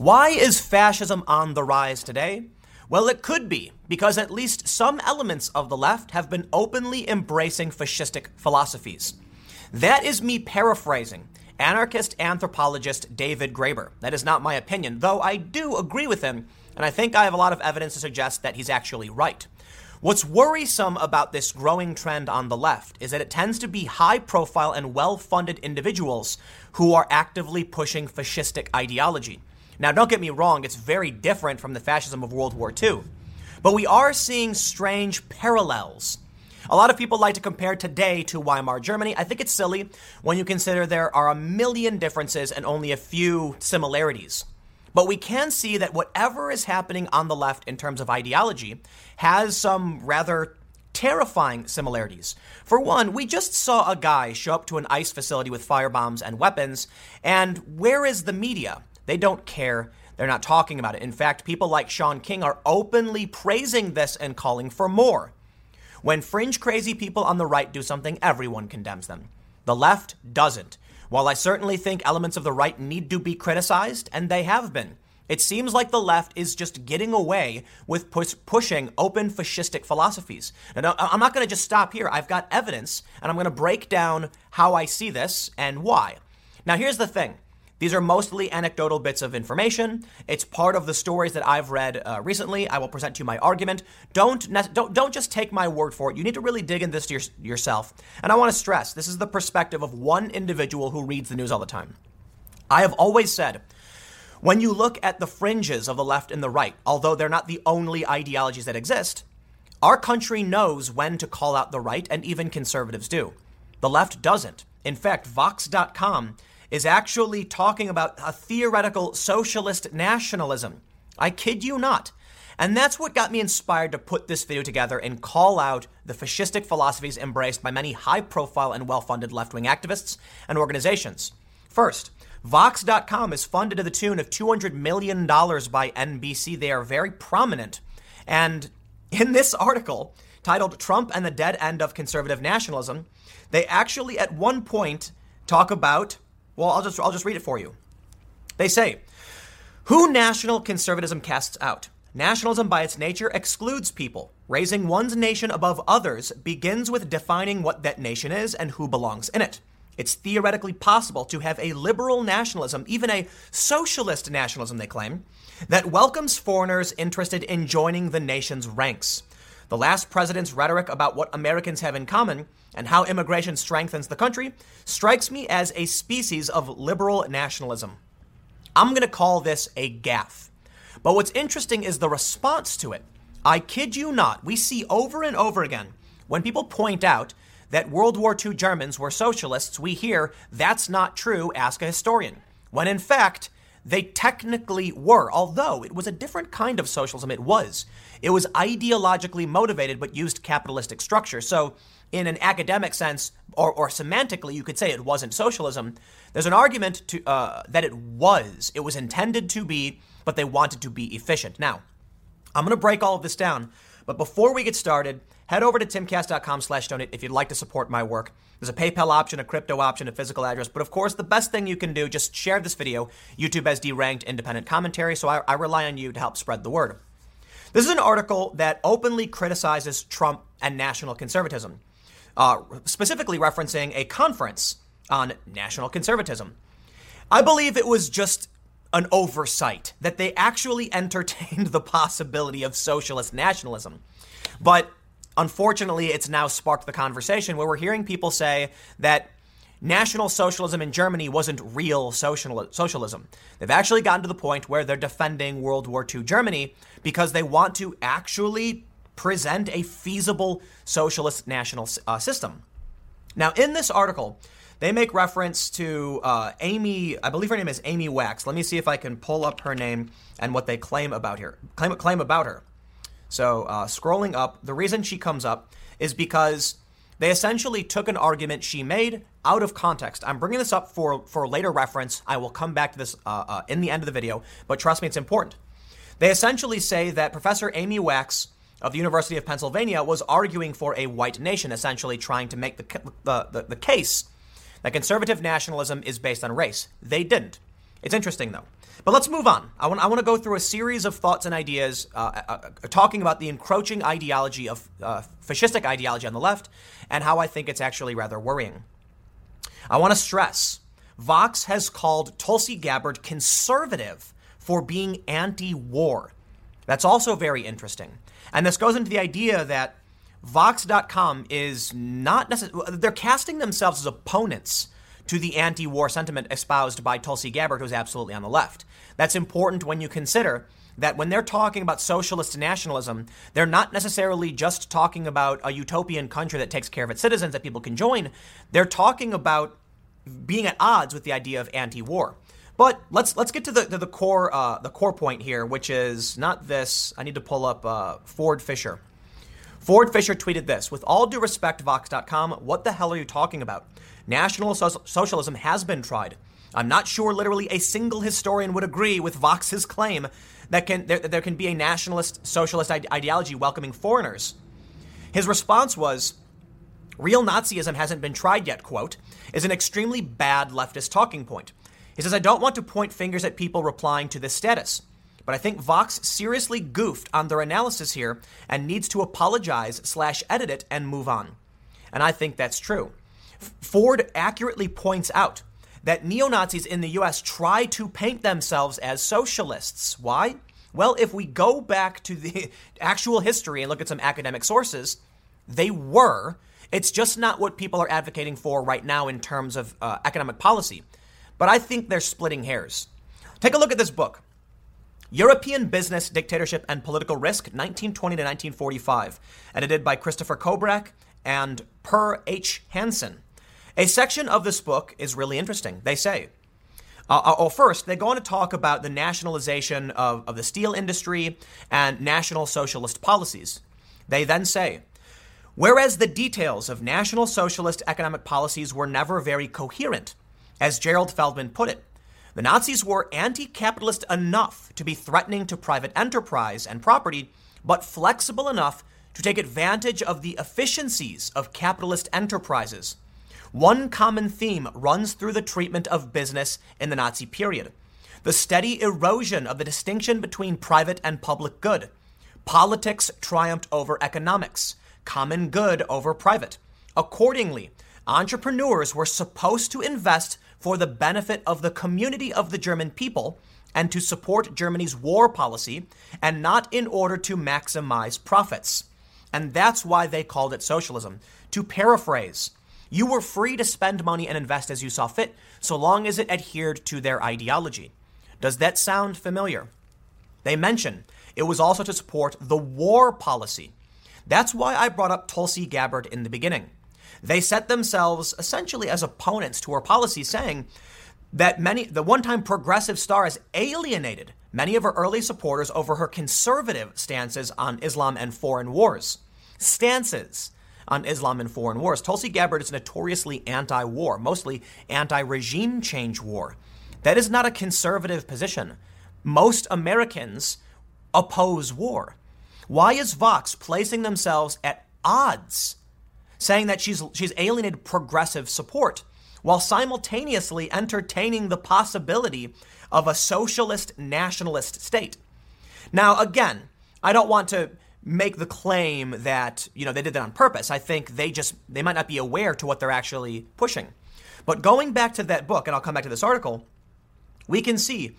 Why is fascism on the rise today? Well, it could be because at least some elements of the left have been openly embracing fascistic philosophies. That is me paraphrasing anarchist anthropologist David Graeber. That is not my opinion, though I do agree with him, and I think I have a lot of evidence to suggest that he's actually right. What's worrisome about this growing trend on the left is that it tends to be high profile and well funded individuals who are actively pushing fascistic ideology. Now, don't get me wrong, it's very different from the fascism of World War II. But we are seeing strange parallels a lot of people like to compare today to Weimar Germany. I think it's silly when you consider there are a million differences and only a few similarities. But we can see that whatever is happening on the left in terms of ideology has some rather terrifying similarities. For one, we just saw a guy show up to an ICE facility with firebombs and weapons, and where is the media? They don't care. They're not talking about it. In fact, people like Shaun King are openly praising this and calling for more. When fringe crazy people on the right do something, everyone condemns them. The left doesn't. While I certainly think elements of the right need to be criticized, and they have been, it seems like the left is just getting away with push- pushing open fascistic philosophies. And I'm not going to just stop here. I've got evidence, and I'm going to break down how I see this and why. Now, here's the thing these are mostly anecdotal bits of information. It's part of the stories that I've read uh, recently. I will present to you my argument. Don't, don't, don't just take my word for it. You need to really dig into this your, yourself. And I want to stress this is the perspective of one individual who reads the news all the time. I have always said, when you look at the fringes of the left and the right, although they're not the only ideologies that exist, our country knows when to call out the right, and even conservatives do. The left doesn't. In fact, Vox.com is actually talking about a theoretical socialist nationalism. I kid you not. And that's what got me inspired to put this video together and call out the fascistic philosophies embraced by many high profile and well funded left wing activists and organizations. First, Vox.com is funded to the tune of $200 million by NBC. They are very prominent. And in this article, titled Trump and the Dead End of Conservative Nationalism, they actually at one point talk about well, I'll just I'll just read it for you. They say, "Who national conservatism casts out. Nationalism by its nature excludes people. Raising one's nation above others begins with defining what that nation is and who belongs in it." It's theoretically possible to have a liberal nationalism, even a socialist nationalism, they claim, that welcomes foreigners interested in joining the nation's ranks. The last president's rhetoric about what Americans have in common and how immigration strengthens the country strikes me as a species of liberal nationalism. I'm going to call this a gaffe. But what's interesting is the response to it. I kid you not, we see over and over again when people point out that World War II Germans were socialists, we hear that's not true, ask a historian. When in fact, they technically were, although it was a different kind of socialism. It was. It was ideologically motivated but used capitalistic structure. So, in an academic sense, or, or semantically, you could say it wasn't socialism. There's an argument to, uh, that it was. It was intended to be, but they wanted to be efficient. Now, I'm going to break all of this down. But before we get started, head over to timcast.com slash donate if you'd like to support my work. There's a PayPal option, a crypto option, a physical address. But of course, the best thing you can do, just share this video. YouTube has deranked independent commentary, so I, I rely on you to help spread the word. This is an article that openly criticizes Trump and national conservatism, uh, specifically referencing a conference on national conservatism. I believe it was just an oversight that they actually entertained the possibility of socialist nationalism. But unfortunately, it's now sparked the conversation where we're hearing people say that National Socialism in Germany wasn't real social- socialism. They've actually gotten to the point where they're defending World War II Germany because they want to actually present a feasible socialist national uh, system. Now, in this article, they make reference to uh, Amy, I believe her name is Amy Wax. Let me see if I can pull up her name and what they claim about her. Claim, claim about her. So, uh, scrolling up, the reason she comes up is because they essentially took an argument she made out of context. I'm bringing this up for, for later reference. I will come back to this uh, uh, in the end of the video, but trust me, it's important. They essentially say that Professor Amy Wax of the University of Pennsylvania was arguing for a white nation, essentially trying to make the, the, the, the case that conservative nationalism is based on race. They didn't. It's interesting, though. But let's move on. I want, I want to go through a series of thoughts and ideas uh, uh, uh, talking about the encroaching ideology of uh, fascistic ideology on the left and how I think it's actually rather worrying. I want to stress Vox has called Tulsi Gabbard conservative for being anti war. That's also very interesting. And this goes into the idea that Vox.com is not necessarily, they're casting themselves as opponents to the anti war sentiment espoused by Tulsi Gabbard, who's absolutely on the left. That's important when you consider that when they're talking about socialist nationalism, they're not necessarily just talking about a utopian country that takes care of its citizens that people can join. They're talking about being at odds with the idea of anti-war. But let's let's get to the to the core uh, the core point here, which is not this. I need to pull up uh, Ford Fischer. Ford Fischer tweeted this: "With all due respect, Vox.com, what the hell are you talking about? National so- socialism has been tried. I'm not sure literally a single historian would agree with Vox's claim that can there, there can be a nationalist socialist ide- ideology welcoming foreigners." His response was, "Real Nazism hasn't been tried yet." Quote is an extremely bad leftist talking point. He says, I don't want to point fingers at people replying to this status, but I think Vox seriously goofed on their analysis here and needs to apologize slash edit it and move on. And I think that's true. Ford accurately points out that neo Nazis in the US try to paint themselves as socialists. Why? Well, if we go back to the actual history and look at some academic sources, they were it's just not what people are advocating for right now in terms of uh, economic policy. But I think they're splitting hairs. Take a look at this book European Business, Dictatorship, and Political Risk, 1920 to 1945, edited by Christopher Kobrak and Per H. Hansen. A section of this book is really interesting. They say, uh, uh, oh, first, they go on to talk about the nationalization of, of the steel industry and national socialist policies. They then say, Whereas the details of National Socialist economic policies were never very coherent, as Gerald Feldman put it, the Nazis were anti capitalist enough to be threatening to private enterprise and property, but flexible enough to take advantage of the efficiencies of capitalist enterprises. One common theme runs through the treatment of business in the Nazi period the steady erosion of the distinction between private and public good. Politics triumphed over economics common good over private. Accordingly, entrepreneurs were supposed to invest for the benefit of the community of the German people and to support Germany's war policy and not in order to maximize profits. And that's why they called it socialism. To paraphrase, you were free to spend money and invest as you saw fit, so long as it adhered to their ideology. Does that sound familiar? They mention it was also to support the war policy, that's why I brought up Tulsi Gabbard in the beginning. They set themselves essentially as opponents to her policy, saying that many the one-time progressive star has alienated many of her early supporters over her conservative stances on Islam and foreign wars. Stances on Islam and foreign wars. Tulsi Gabbard is notoriously anti-war, mostly anti-regime change war. That is not a conservative position. Most Americans oppose war. Why is Vox placing themselves at odds, saying that she's, she's alienated progressive support, while simultaneously entertaining the possibility of a socialist nationalist state? Now, again, I don't want to make the claim that you know they did that on purpose. I think they just they might not be aware to what they're actually pushing. But going back to that book, and I'll come back to this article, we can see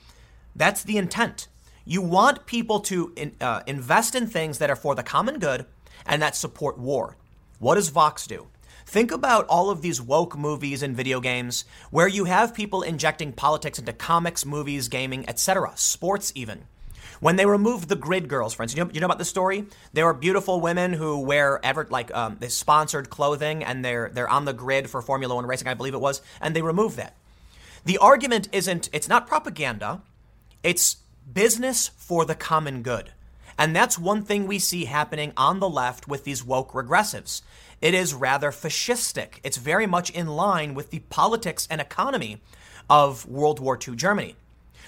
that's the intent. You want people to in, uh, invest in things that are for the common good and that support war. What does Vox do? Think about all of these woke movies and video games where you have people injecting politics into comics, movies, gaming, etc., sports even. When they removed the grid girls, for instance, you know, you know about the story? There are beautiful women who wear ever like um, this sponsored clothing, and they're they're on the grid for Formula One racing, I believe it was, and they removed that. The argument isn't it's not propaganda, it's business for the common good. And that's one thing we see happening on the left with these woke regressives. It is rather fascistic. It's very much in line with the politics and economy of World War II Germany.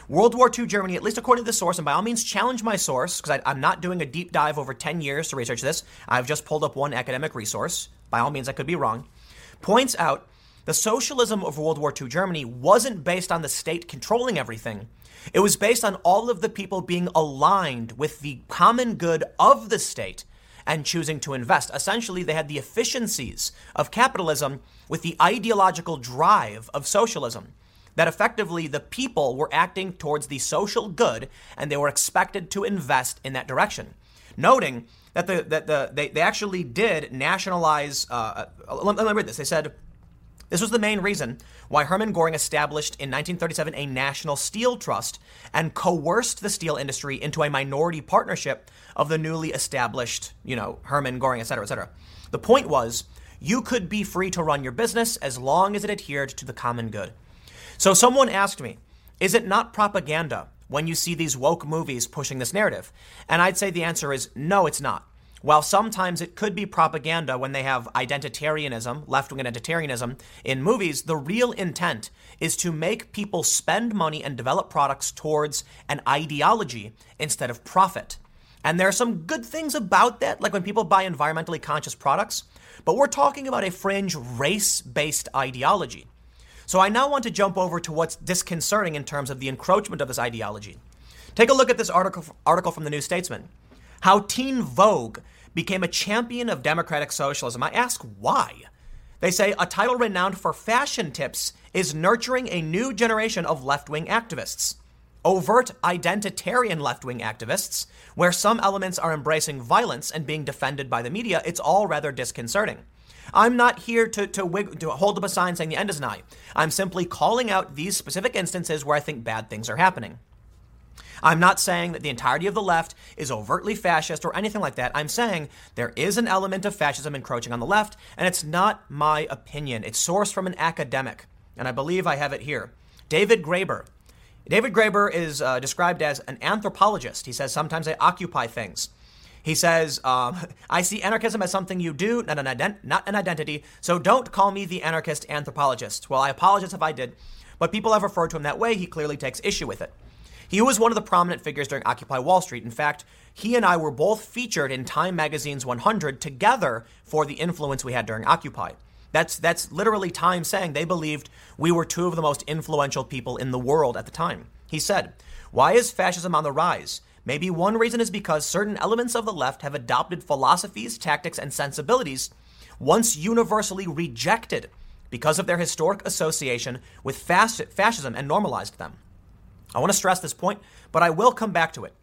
World War II Germany, at least according to the source, and by all means challenge my source, because I'm not doing a deep dive over 10 years to research this. I've just pulled up one academic resource. By all means, I could be wrong. Points out the socialism of World War II Germany wasn't based on the state controlling everything, It was based on all of the people being aligned with the common good of the state and choosing to invest. Essentially, they had the efficiencies of capitalism with the ideological drive of socialism. That effectively the people were acting towards the social good and they were expected to invest in that direction. Noting that the that the they, they actually did nationalize. Uh, uh let, let me read this. They said this was the main reason why Hermann Goring established in 1937 a national steel trust and coerced the steel industry into a minority partnership of the newly established, you know, Hermann Goring, et cetera, et cetera. The point was you could be free to run your business as long as it adhered to the common good. So someone asked me, is it not propaganda when you see these woke movies pushing this narrative? And I'd say the answer is no, it's not. While sometimes it could be propaganda when they have identitarianism, left wing identitarianism in movies, the real intent is to make people spend money and develop products towards an ideology instead of profit. And there are some good things about that, like when people buy environmentally conscious products, but we're talking about a fringe race based ideology. So I now want to jump over to what's disconcerting in terms of the encroachment of this ideology. Take a look at this article, article from the New Statesman. How Teen Vogue became a champion of democratic socialism. I ask why. They say a title renowned for fashion tips is nurturing a new generation of left wing activists. Overt identitarian left wing activists, where some elements are embracing violence and being defended by the media, it's all rather disconcerting. I'm not here to, to, wig, to hold up a sign saying the end is nigh. I'm simply calling out these specific instances where I think bad things are happening. I'm not saying that the entirety of the left is overtly fascist or anything like that. I'm saying there is an element of fascism encroaching on the left, and it's not my opinion. It's sourced from an academic, and I believe I have it here. David Graeber. David Graeber is uh, described as an anthropologist. He says sometimes I occupy things. He says, um, I see anarchism as something you do, not an, ident- not an identity, so don't call me the anarchist anthropologist. Well, I apologize if I did, but people have referred to him that way. He clearly takes issue with it. He was one of the prominent figures during Occupy Wall Street. In fact, he and I were both featured in Time Magazine's 100 together for the influence we had during Occupy. That's, that's literally Time saying they believed we were two of the most influential people in the world at the time. He said, Why is fascism on the rise? Maybe one reason is because certain elements of the left have adopted philosophies, tactics, and sensibilities once universally rejected because of their historic association with fascism and normalized them. I want to stress this point, but I will come back to it.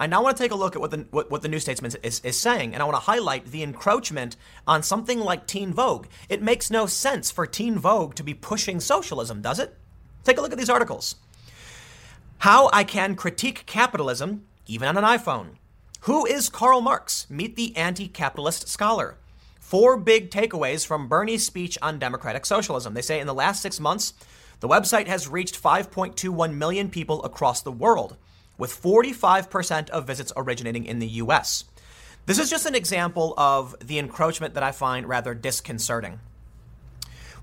I now want to take a look at what the, what, what the New Statesman is, is saying, and I want to highlight the encroachment on something like Teen Vogue. It makes no sense for Teen Vogue to be pushing socialism, does it? Take a look at these articles. How I Can Critique Capitalism even on an iPhone. Who is Karl Marx? Meet the anti capitalist scholar. Four big takeaways from Bernie's speech on democratic socialism. They say in the last six months, the website has reached 5.21 million people across the world, with 45% of visits originating in the US. This is just an example of the encroachment that I find rather disconcerting.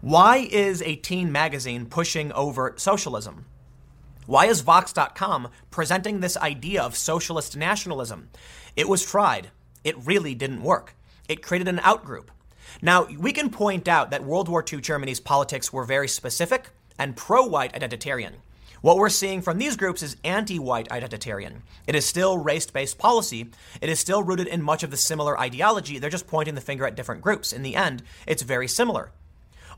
Why is a teen magazine pushing overt socialism? Why is Vox.com presenting this idea of socialist nationalism? It was tried. It really didn't work. It created an outgroup. Now, we can point out that World War II Germany's politics were very specific and pro white identitarian. What we're seeing from these groups is anti white identitarian. It is still race based policy. It is still rooted in much of the similar ideology. They're just pointing the finger at different groups. In the end, it's very similar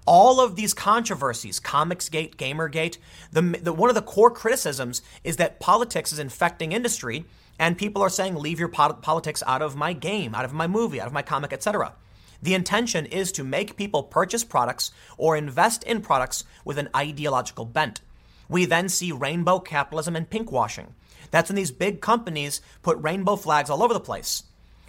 all of these controversies, Comicsgate, Gamergate, the, the, one of the core criticisms is that politics is infecting industry, and people are saying, leave your politics out of my game, out of my movie, out of my comic, etc. The intention is to make people purchase products or invest in products with an ideological bent. We then see rainbow capitalism and pinkwashing. That's when these big companies put rainbow flags all over the place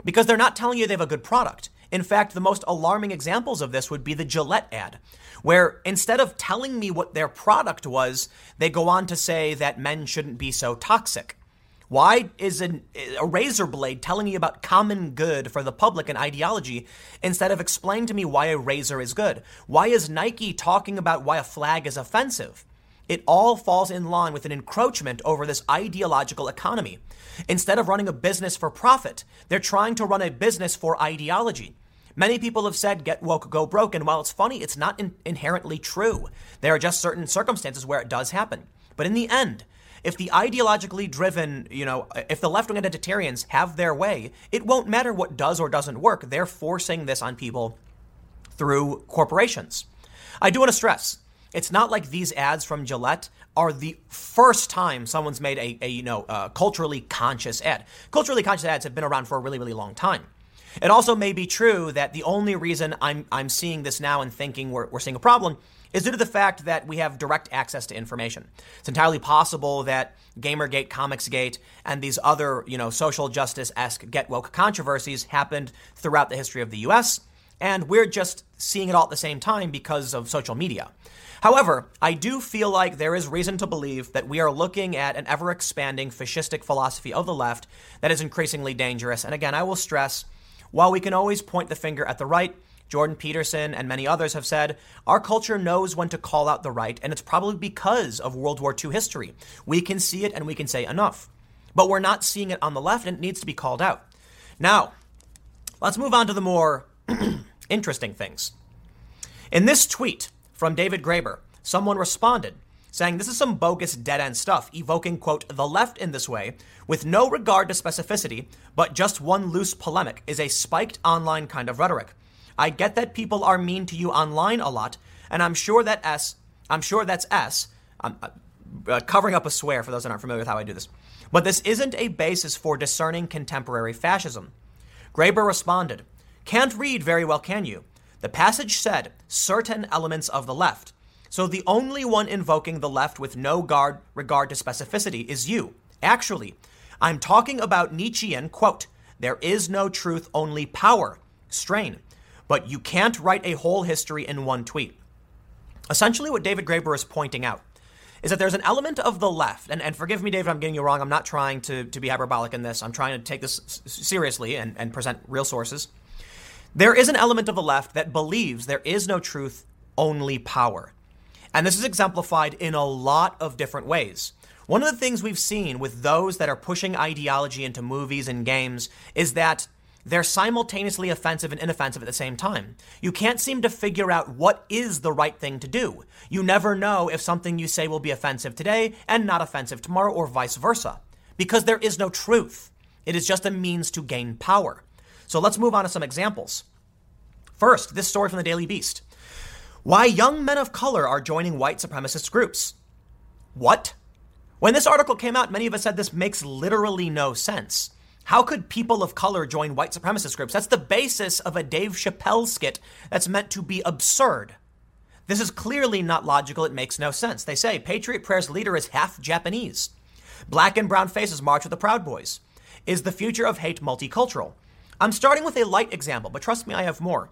because they're not telling you they have a good product. In fact, the most alarming examples of this would be the Gillette ad, where instead of telling me what their product was, they go on to say that men shouldn't be so toxic. Why is an, a razor blade telling me about common good for the public and ideology instead of explaining to me why a razor is good? Why is Nike talking about why a flag is offensive? It all falls in line with an encroachment over this ideological economy. Instead of running a business for profit, they're trying to run a business for ideology. Many people have said get woke, go broke, and while it's funny, it's not in- inherently true. There are just certain circumstances where it does happen. But in the end, if the ideologically driven, you know, if the left wing identitarians have their way, it won't matter what does or doesn't work. They're forcing this on people through corporations. I do want to stress it's not like these ads from Gillette are the first time someone's made a, a you know, uh, culturally conscious ad. Culturally conscious ads have been around for a really, really long time. It also may be true that the only reason I'm, I'm seeing this now and thinking we're, we're seeing a problem is due to the fact that we have direct access to information. It's entirely possible that Gamergate, Comicsgate, and these other, you know, social justice-esque get woke controversies happened throughout the history of the US, and we're just seeing it all at the same time because of social media. However, I do feel like there is reason to believe that we are looking at an ever expanding fascistic philosophy of the left that is increasingly dangerous. And again, I will stress while we can always point the finger at the right, Jordan Peterson and many others have said, our culture knows when to call out the right, and it's probably because of World War II history. We can see it and we can say enough. But we're not seeing it on the left, and it needs to be called out. Now, let's move on to the more interesting things. In this tweet from David Graeber, someone responded saying this is some bogus dead end stuff, evoking, quote, the left in this way, with no regard to specificity, but just one loose polemic, is a spiked online kind of rhetoric. I get that people are mean to you online a lot, and I'm sure that S, I'm sure that's S, I'm uh, uh, covering up a swear for those that aren't familiar with how I do this. But this isn't a basis for discerning contemporary fascism. Graeber responded, Can't read very well, can you? The passage said certain elements of the left. So the only one invoking the left with no guard, regard to specificity is you. Actually, I'm talking about Nietzschean, quote, there is no truth, only power, strain. But you can't write a whole history in one tweet. Essentially, what David Graeber is pointing out is that there's an element of the left, and, and forgive me, David, I'm getting you wrong. I'm not trying to, to be hyperbolic in this. I'm trying to take this seriously and, and present real sources. There is an element of the left that believes there is no truth, only power. And this is exemplified in a lot of different ways. One of the things we've seen with those that are pushing ideology into movies and games is that they're simultaneously offensive and inoffensive at the same time. You can't seem to figure out what is the right thing to do. You never know if something you say will be offensive today and not offensive tomorrow, or vice versa, because there is no truth. It is just a means to gain power. So let's move on to some examples. First, this story from the Daily Beast. Why young men of color are joining white supremacist groups. What? When this article came out, many of us said this makes literally no sense. How could people of color join white supremacist groups? That's the basis of a Dave Chappelle skit that's meant to be absurd. This is clearly not logical. It makes no sense. They say Patriot Prayer's leader is half Japanese. Black and brown faces march with the Proud Boys. Is the future of hate multicultural? I'm starting with a light example, but trust me, I have more.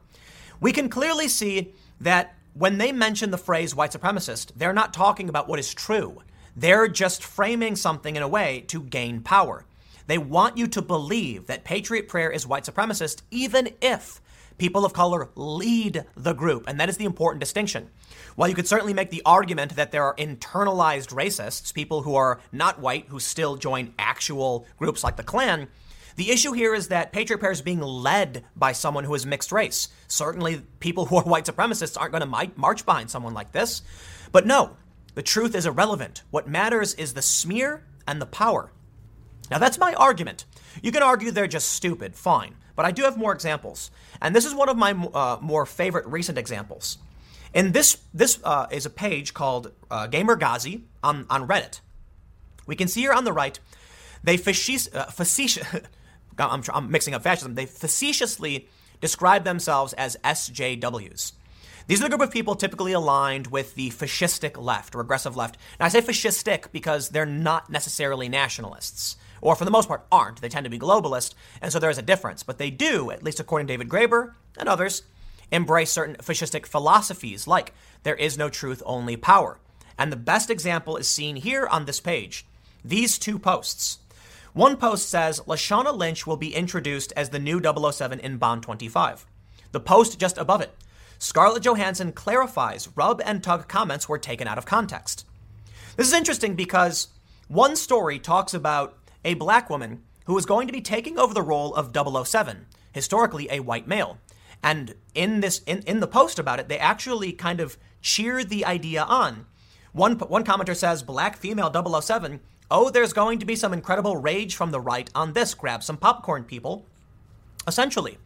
We can clearly see that when they mention the phrase white supremacist, they're not talking about what is true. They're just framing something in a way to gain power. They want you to believe that Patriot Prayer is white supremacist, even if people of color lead the group. And that is the important distinction. While you could certainly make the argument that there are internalized racists, people who are not white who still join actual groups like the Klan, the issue here is that Patriot Prayer is being led by someone who is mixed race. Certainly, people who are white supremacists aren't going to march behind someone like this. But no, the truth is irrelevant. What matters is the smear and the power. Now, that's my argument. You can argue they're just stupid, fine. But I do have more examples. And this is one of my uh, more favorite recent examples. And this, this uh, is a page called uh, GamerGhazi on, on Reddit. We can see here on the right, they facetious, uh, facetious I'm, I'm mixing up fascism, they facetiously describe themselves as SJWs. These are the group of people typically aligned with the fascistic left, regressive left. Now, I say fascistic because they're not necessarily nationalists or for the most part aren't. They tend to be globalist, and so there is a difference. But they do, at least according to David Graeber and others, embrace certain fascistic philosophies like there is no truth, only power. And the best example is seen here on this page. These two posts. One post says Lashana Lynch will be introduced as the new 007 in Bond 25. The post just above it. Scarlett Johansson clarifies rub and tug comments were taken out of context. This is interesting because one story talks about a black woman who is going to be taking over the role of 007, historically a white male. And in this in, in the post about it, they actually kind of cheer the idea on. One one commenter says black female 007 oh, there's going to be some incredible rage from the right on this. Grab some popcorn, people. Essentially,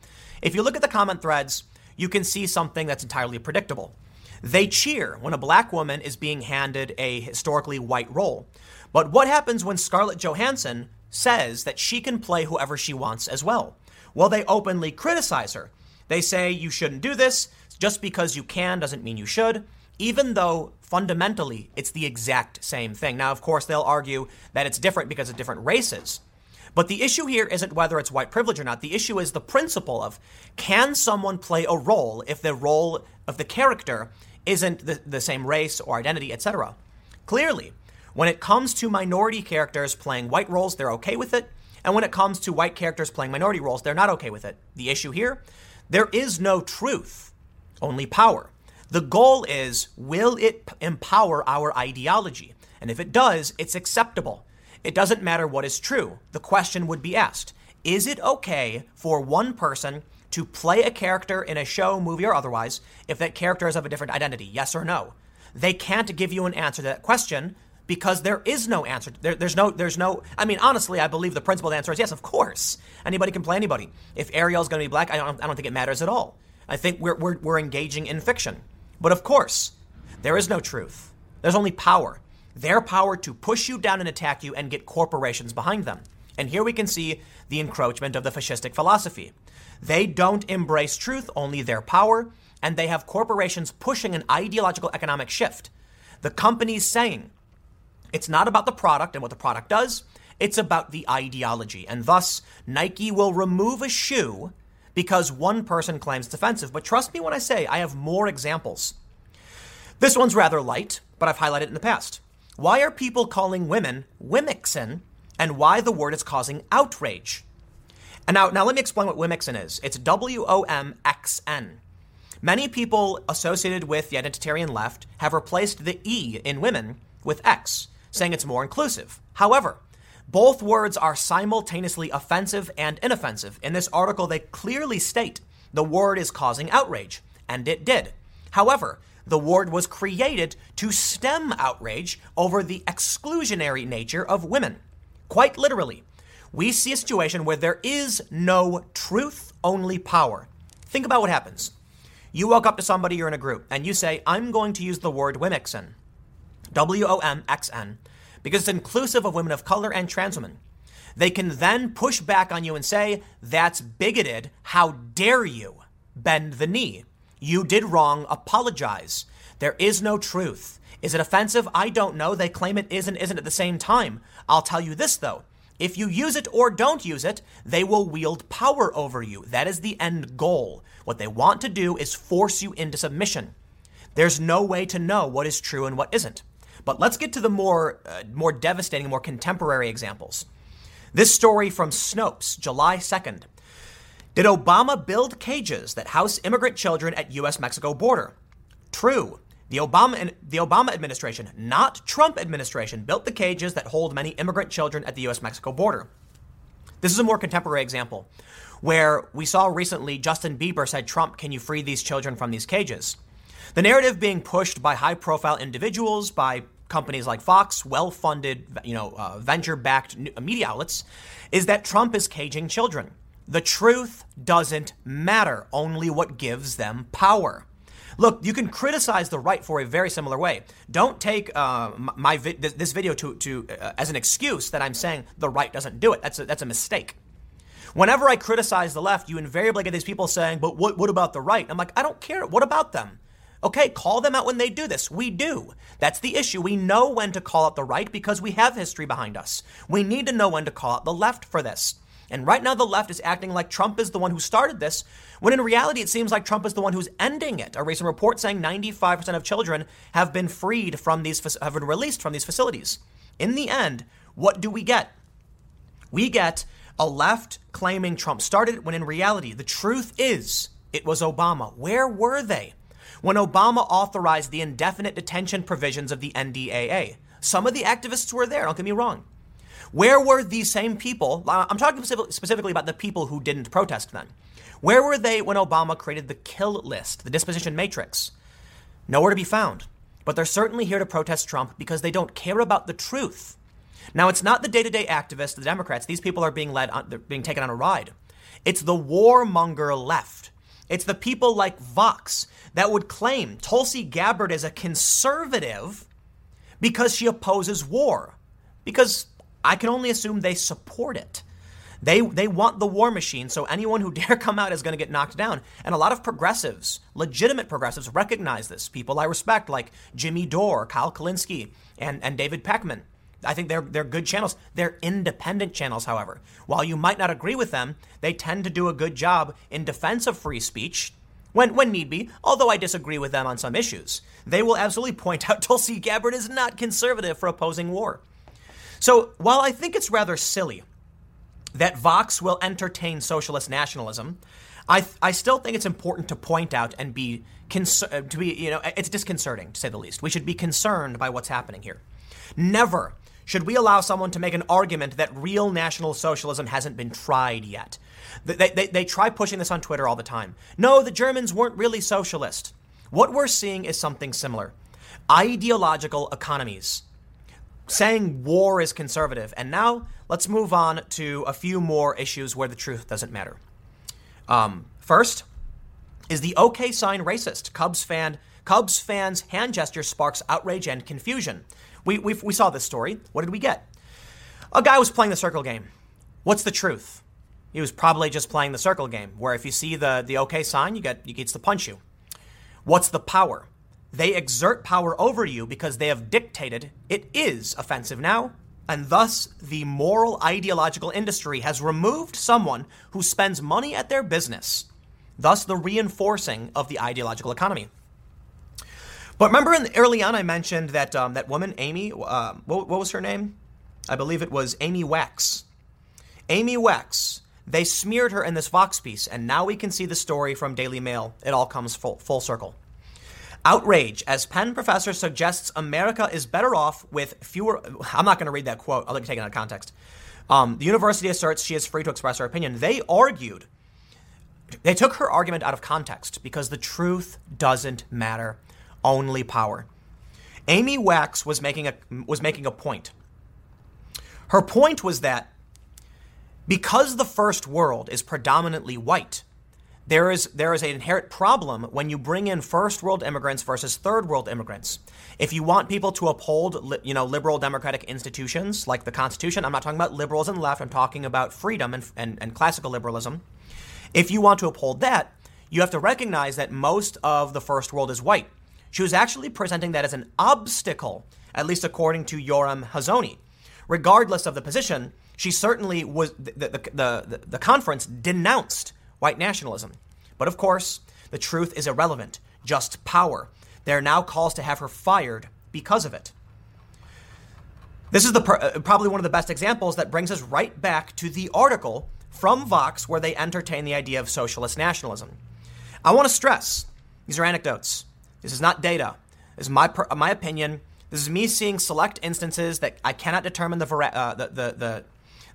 if you look at the comment threads, you can see something that's entirely predictable. They cheer when a black woman is being handed a historically white role. But what happens when Scarlett Johansson says that she can play whoever she wants as well? Well, they openly criticize her. They say you shouldn't do this. Just because you can doesn't mean you should, even though fundamentally it's the exact same thing. Now, of course, they'll argue that it's different because of different races. But the issue here isn't whether it's white privilege or not. The issue is the principle of can someone play a role if the role of the character isn't the, the same race or identity, etc. Clearly, when it comes to minority characters playing white roles, they're okay with it. And when it comes to white characters playing minority roles, they're not okay with it. The issue here, there is no truth, only power. The goal is will it empower our ideology? And if it does, it's acceptable. It doesn't matter what is true. The question would be asked Is it okay for one person to play a character in a show, movie, or otherwise if that character is of a different identity? Yes or no? They can't give you an answer to that question because there is no answer. There, there's no, there's no. I mean, honestly, I believe the principled answer is yes. Of course, anybody can play anybody. If Ariel's going to be black, I don't, I don't think it matters at all. I think we're, we're, we're engaging in fiction. But of course, there is no truth. There's only power. Their power to push you down and attack you and get corporations behind them. And here we can see the encroachment of the fascistic philosophy. They don't embrace truth, only their power, and they have corporations pushing an ideological economic shift. The companies saying, it's not about the product and what the product does, it's about the ideology. And thus, Nike will remove a shoe because one person claims it's offensive. But trust me when I say I have more examples. This one's rather light, but I've highlighted it in the past. Why are people calling women Wimixen and why the word is causing outrage? And now, now let me explain what Wimixen is. It's W O M X N. Many people associated with the identitarian left have replaced the E in women with X saying it's more inclusive. However, both words are simultaneously offensive and inoffensive. In this article, they clearly state the word is causing outrage, and it did. However, the word was created to stem outrage over the exclusionary nature of women. Quite literally, we see a situation where there is no truth, only power. Think about what happens. You walk up to somebody, you're in a group, and you say, I'm going to use the word Wimixen. W O M X N, because it's inclusive of women of color and trans women. They can then push back on you and say, That's bigoted. How dare you? Bend the knee. You did wrong. Apologize. There is no truth. Is it offensive? I don't know. They claim it is and isn't at the same time. I'll tell you this, though. If you use it or don't use it, they will wield power over you. That is the end goal. What they want to do is force you into submission. There's no way to know what is true and what isn't. But let's get to the more, uh, more devastating, more contemporary examples. This story from Snopes, July 2nd. Did Obama build cages that house immigrant children at US Mexico border? True. The Obama, the Obama administration, not Trump administration, built the cages that hold many immigrant children at the US Mexico border. This is a more contemporary example where we saw recently Justin Bieber said, Trump, can you free these children from these cages? The narrative being pushed by high profile individuals, by companies like Fox, well funded, you know, uh, venture backed media outlets, is that Trump is caging children. The truth doesn't matter, only what gives them power. Look, you can criticize the right for a very similar way. Don't take uh, my vi- this video to, to uh, as an excuse that I'm saying the right doesn't do it. That's a, that's a mistake. Whenever I criticize the left, you invariably get these people saying, "But what, what about the right?" I'm like, I don't care. What about them? Okay, call them out when they do this. We do. That's the issue. We know when to call out the right because we have history behind us. We need to know when to call out the left for this. And right now, the left is acting like Trump is the one who started this, when in reality, it seems like Trump is the one who's ending it. A recent report saying 95% of children have been freed from these, have been released from these facilities. In the end, what do we get? We get a left claiming Trump started it, when in reality, the truth is it was Obama. Where were they? When Obama authorized the indefinite detention provisions of the NDAA. Some of the activists were there, don't get me wrong. Where were these same people? Uh, I'm talking specifically about the people who didn't protest then. Where were they when Obama created the kill list, the disposition matrix? Nowhere to be found. But they're certainly here to protest Trump because they don't care about the truth. Now, it's not the day to day activists, the Democrats. These people are being led, on, they're being taken on a ride. It's the warmonger left. It's the people like Vox that would claim Tulsi Gabbard is a conservative because she opposes war. Because I can only assume they support it. They, they want the war machine, so anyone who dare come out is going to get knocked down. And a lot of progressives, legitimate progressives, recognize this. People I respect, like Jimmy Dore, Kyle Kulinski, and, and David Pakman. I think they're, they're good channels. They're independent channels, however. While you might not agree with them, they tend to do a good job in defense of free speech when, when need be, although I disagree with them on some issues. They will absolutely point out Tulsi Gabbard is not conservative for opposing war. So while I think it's rather silly that Vox will entertain socialist nationalism, I, I still think it's important to point out and be uh, to be you know it's disconcerting to say the least. We should be concerned by what's happening here. Never should we allow someone to make an argument that real National Socialism hasn't been tried yet? They, they, they try pushing this on Twitter all the time. No, the Germans weren't really socialist. What we're seeing is something similar ideological economies saying war is conservative. And now let's move on to a few more issues where the truth doesn't matter. Um, first, is the OK sign racist? Cubs fan Cubs fans hand gesture sparks outrage and confusion. We, we, we saw this story. What did we get? A guy was playing the circle game. What's the truth? He was probably just playing the circle game, where if you see the, the OK sign, you get he gets to punch you. What's the power? They exert power over you because they have dictated it is offensive now, and thus the moral ideological industry has removed someone who spends money at their business, thus the reinforcing of the ideological economy. But remember, in the, early on, I mentioned that um, that woman, Amy. Uh, what, what was her name? I believe it was Amy Wax. Amy Wax. They smeared her in this Vox piece, and now we can see the story from Daily Mail. It all comes full, full circle. Outrage as Penn professor suggests America is better off with fewer. I'm not going to read that quote. I'll let you take it out of context. Um, the university asserts she is free to express her opinion. They argued, they took her argument out of context because the truth doesn't matter only power. Amy Wax was making a was making a point. Her point was that because the first world is predominantly white, there is there is an inherent problem when you bring in first world immigrants versus third world immigrants. If you want people to uphold, you know, liberal democratic institutions like the Constitution, I'm not talking about liberals and left. I'm talking about freedom and, and, and classical liberalism. If you want to uphold that, you have to recognize that most of the first world is white. She was actually presenting that as an obstacle, at least according to Yoram Hazony. Regardless of the position, she certainly was, the, the, the, the, conference denounced white nationalism. But of course, the truth is irrelevant, just power. There are now calls to have her fired because of it. This is the uh, probably one of the best examples that brings us right back to the article from Vox where they entertain the idea of socialist nationalism. I want to stress these are anecdotes. This is not data. This is my my opinion. This is me seeing select instances that I cannot determine the, uh, the, the, the,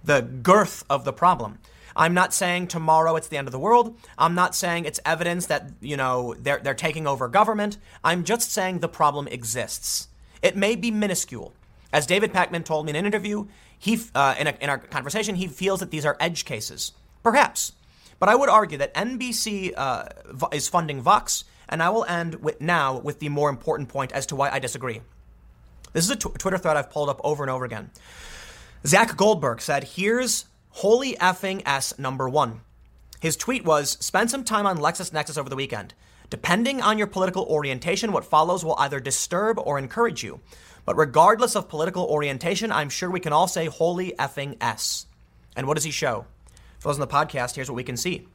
the girth of the problem. I'm not saying tomorrow it's the end of the world. I'm not saying it's evidence that, you know, they're, they're taking over government. I'm just saying the problem exists. It may be minuscule. As David Pakman told me in an interview, he, uh, in, a, in our conversation, he feels that these are edge cases. Perhaps. But I would argue that NBC uh, is funding Vox and I will end with now with the more important point as to why I disagree. This is a tw- Twitter thread I've pulled up over and over again. Zach Goldberg said, Here's holy effing S number one. His tweet was Spend some time on LexisNexis over the weekend. Depending on your political orientation, what follows will either disturb or encourage you. But regardless of political orientation, I'm sure we can all say holy effing S. And what does he show? For those on the podcast, here's what we can see.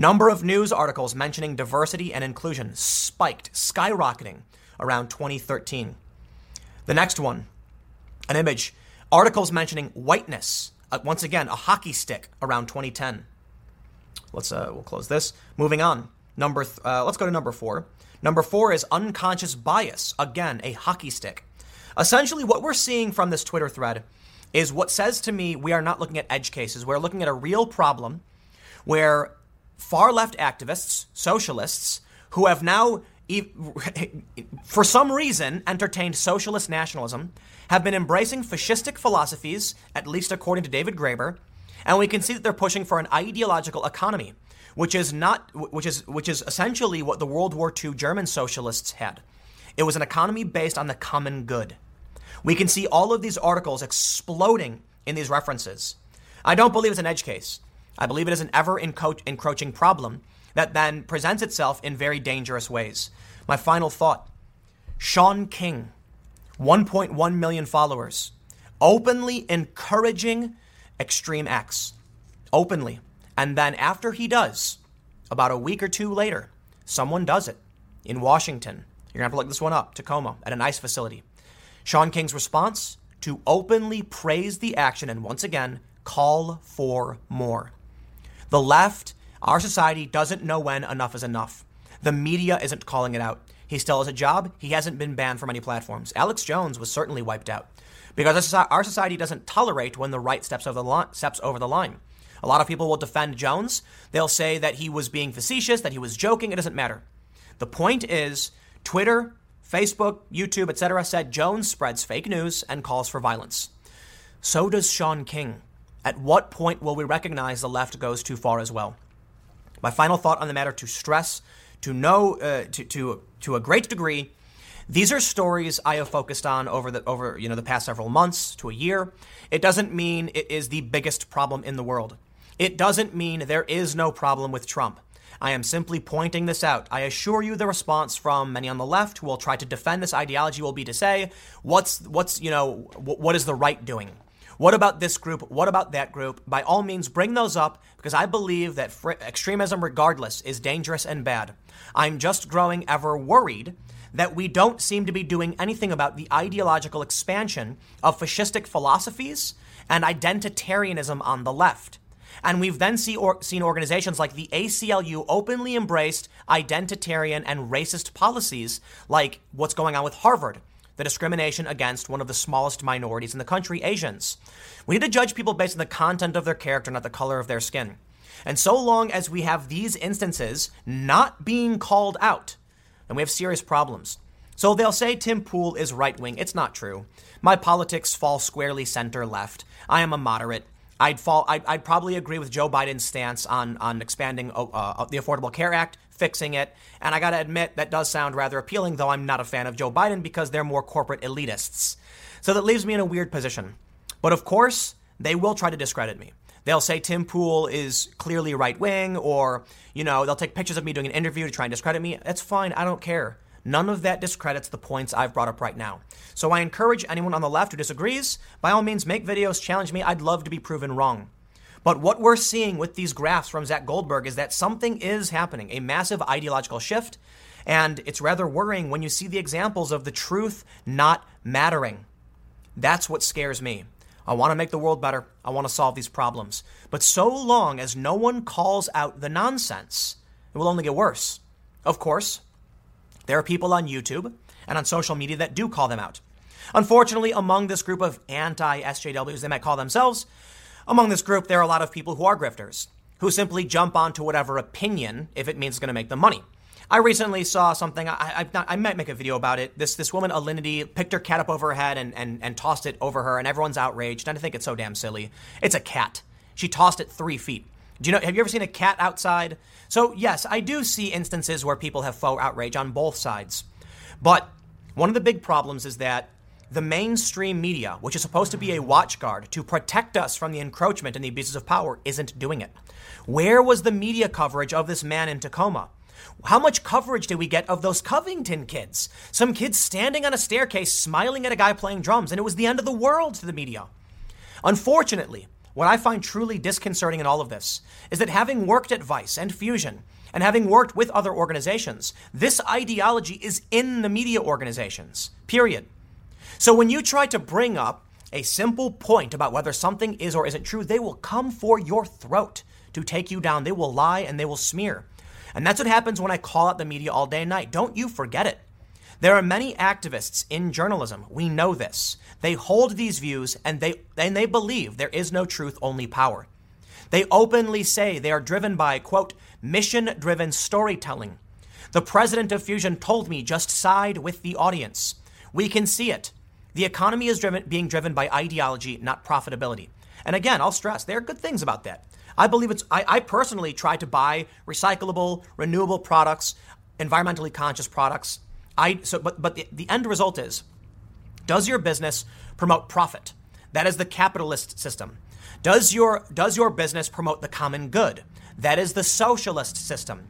Number of news articles mentioning diversity and inclusion spiked, skyrocketing around 2013. The next one, an image, articles mentioning whiteness, uh, once again, a hockey stick around 2010. Let's uh, we'll close this. Moving on. Number th- uh, let's go to number 4. Number 4 is unconscious bias, again, a hockey stick. Essentially what we're seeing from this Twitter thread is what says to me we are not looking at edge cases. We're looking at a real problem where far left activists, socialists, who have now for some reason, entertained socialist nationalism, have been embracing fascistic philosophies, at least according to David Graeber, and we can see that they're pushing for an ideological economy, which is not, which is, which is essentially what the World War II German socialists had. It was an economy based on the common good. We can see all of these articles exploding in these references. I don't believe it's an edge case. I believe it is an ever encroaching problem that then presents itself in very dangerous ways. My final thought Shaun King, 1.1 million followers, openly encouraging extreme acts. Openly. And then after he does, about a week or two later, someone does it in Washington. You're going to have to look this one up, Tacoma, at an ICE facility. Shaun King's response to openly praise the action and once again call for more. The left, our society doesn't know when enough is enough. The media isn't calling it out. He still has a job. He hasn't been banned from any platforms. Alex Jones was certainly wiped out because our society doesn't tolerate when the right steps over the line. Steps over the line. A lot of people will defend Jones. They'll say that he was being facetious, that he was joking. It doesn't matter. The point is, Twitter, Facebook, YouTube, etc., said Jones spreads fake news and calls for violence. So does Shaun King. At what point will we recognize the left goes too far as well? My final thought on the matter to stress, to know, uh, to, to, to a great degree, these are stories I have focused on over the over you know the past several months to a year. It doesn't mean it is the biggest problem in the world. It doesn't mean there is no problem with Trump. I am simply pointing this out. I assure you the response from many on the left who will try to defend this ideology will be to say, what's what's you know what is the right doing? What about this group? What about that group? By all means, bring those up because I believe that fr- extremism, regardless, is dangerous and bad. I'm just growing ever worried that we don't seem to be doing anything about the ideological expansion of fascistic philosophies and identitarianism on the left. And we've then see or, seen organizations like the ACLU openly embraced identitarian and racist policies, like what's going on with Harvard, the discrimination against one of the smallest minorities in the country, Asians. We need to judge people based on the content of their character, not the color of their skin. And so long as we have these instances not being called out, then we have serious problems. So they'll say Tim Pool is right wing. It's not true. My politics fall squarely center left. I am a moderate. I'd fall. I'd, I'd, probably agree with Joe Biden's stance on on expanding uh, uh the Affordable Care Act, fixing it. And I got to admit that does sound rather appealing, though I'm not a fan of Joe Biden because they're more corporate elitists. So that leaves me in a weird position. But of course, they will try to discredit me. They'll say Tim Pool is clearly right wing, or you know they'll take pictures of me doing an interview to try and discredit me. That's fine. I don't care. None of that discredits the points I've brought up right now. So I encourage anyone on the left who disagrees, by all means, make videos, challenge me. I'd love to be proven wrong. But what we're seeing with these graphs from Zach Goldberg is that something is happening, a massive ideological shift. And it's rather worrying when you see the examples of the truth not mattering. That's what scares me. I want to make the world better. I want to solve these problems. But so long as no one calls out the nonsense, it will only get worse. Of course, there are people on YouTube and on social media that do call them out. Unfortunately, among this group of anti SJWs, they might call themselves, among this group, there are a lot of people who are grifters, who simply jump onto whatever opinion if it means it's going to make them money. I recently saw something. I, I, I, might make a video about it. This this woman, Alinity, picked her cat up over her head and, and, and tossed it over her, and everyone's outraged. And I think it's so damn silly. It's a cat. She tossed it three feet. Do you know? Have you ever seen a cat outside? So yes, I do see instances where people have faux outrage on both sides, but one of the big problems is that the mainstream media, which is supposed to be a watchguard to protect us from the encroachment and the abuses of power, isn't doing it. Where was the media coverage of this man in Tacoma? How much coverage did we get of those Covington kids? Some kids standing on a staircase smiling at a guy playing drums, and it was the end of the world to the media. Unfortunately, what I find truly disconcerting in all of this is that having worked at Vice and Fusion, and having worked with other organizations, this ideology is in the media organizations, period. So when you try to bring up a simple point about whether something is or isn't true, they will come for your throat to take you down. They will lie and they will smear. And that's what happens when I call out the media all day and night. Don't you forget it. There are many activists in journalism. We know this. They hold these views and they, and they believe there is no truth, only power. They openly say they are driven by, quote, mission driven storytelling. The president of Fusion told me just side with the audience. We can see it. The economy is driven, being driven by ideology, not profitability. And again, I'll stress there are good things about that. I believe it's, I, I personally try to buy recyclable, renewable products, environmentally conscious products. I, so, but, but the, the end result is does your business promote profit? That is the capitalist system. Does your, does your business promote the common good? That is the socialist system.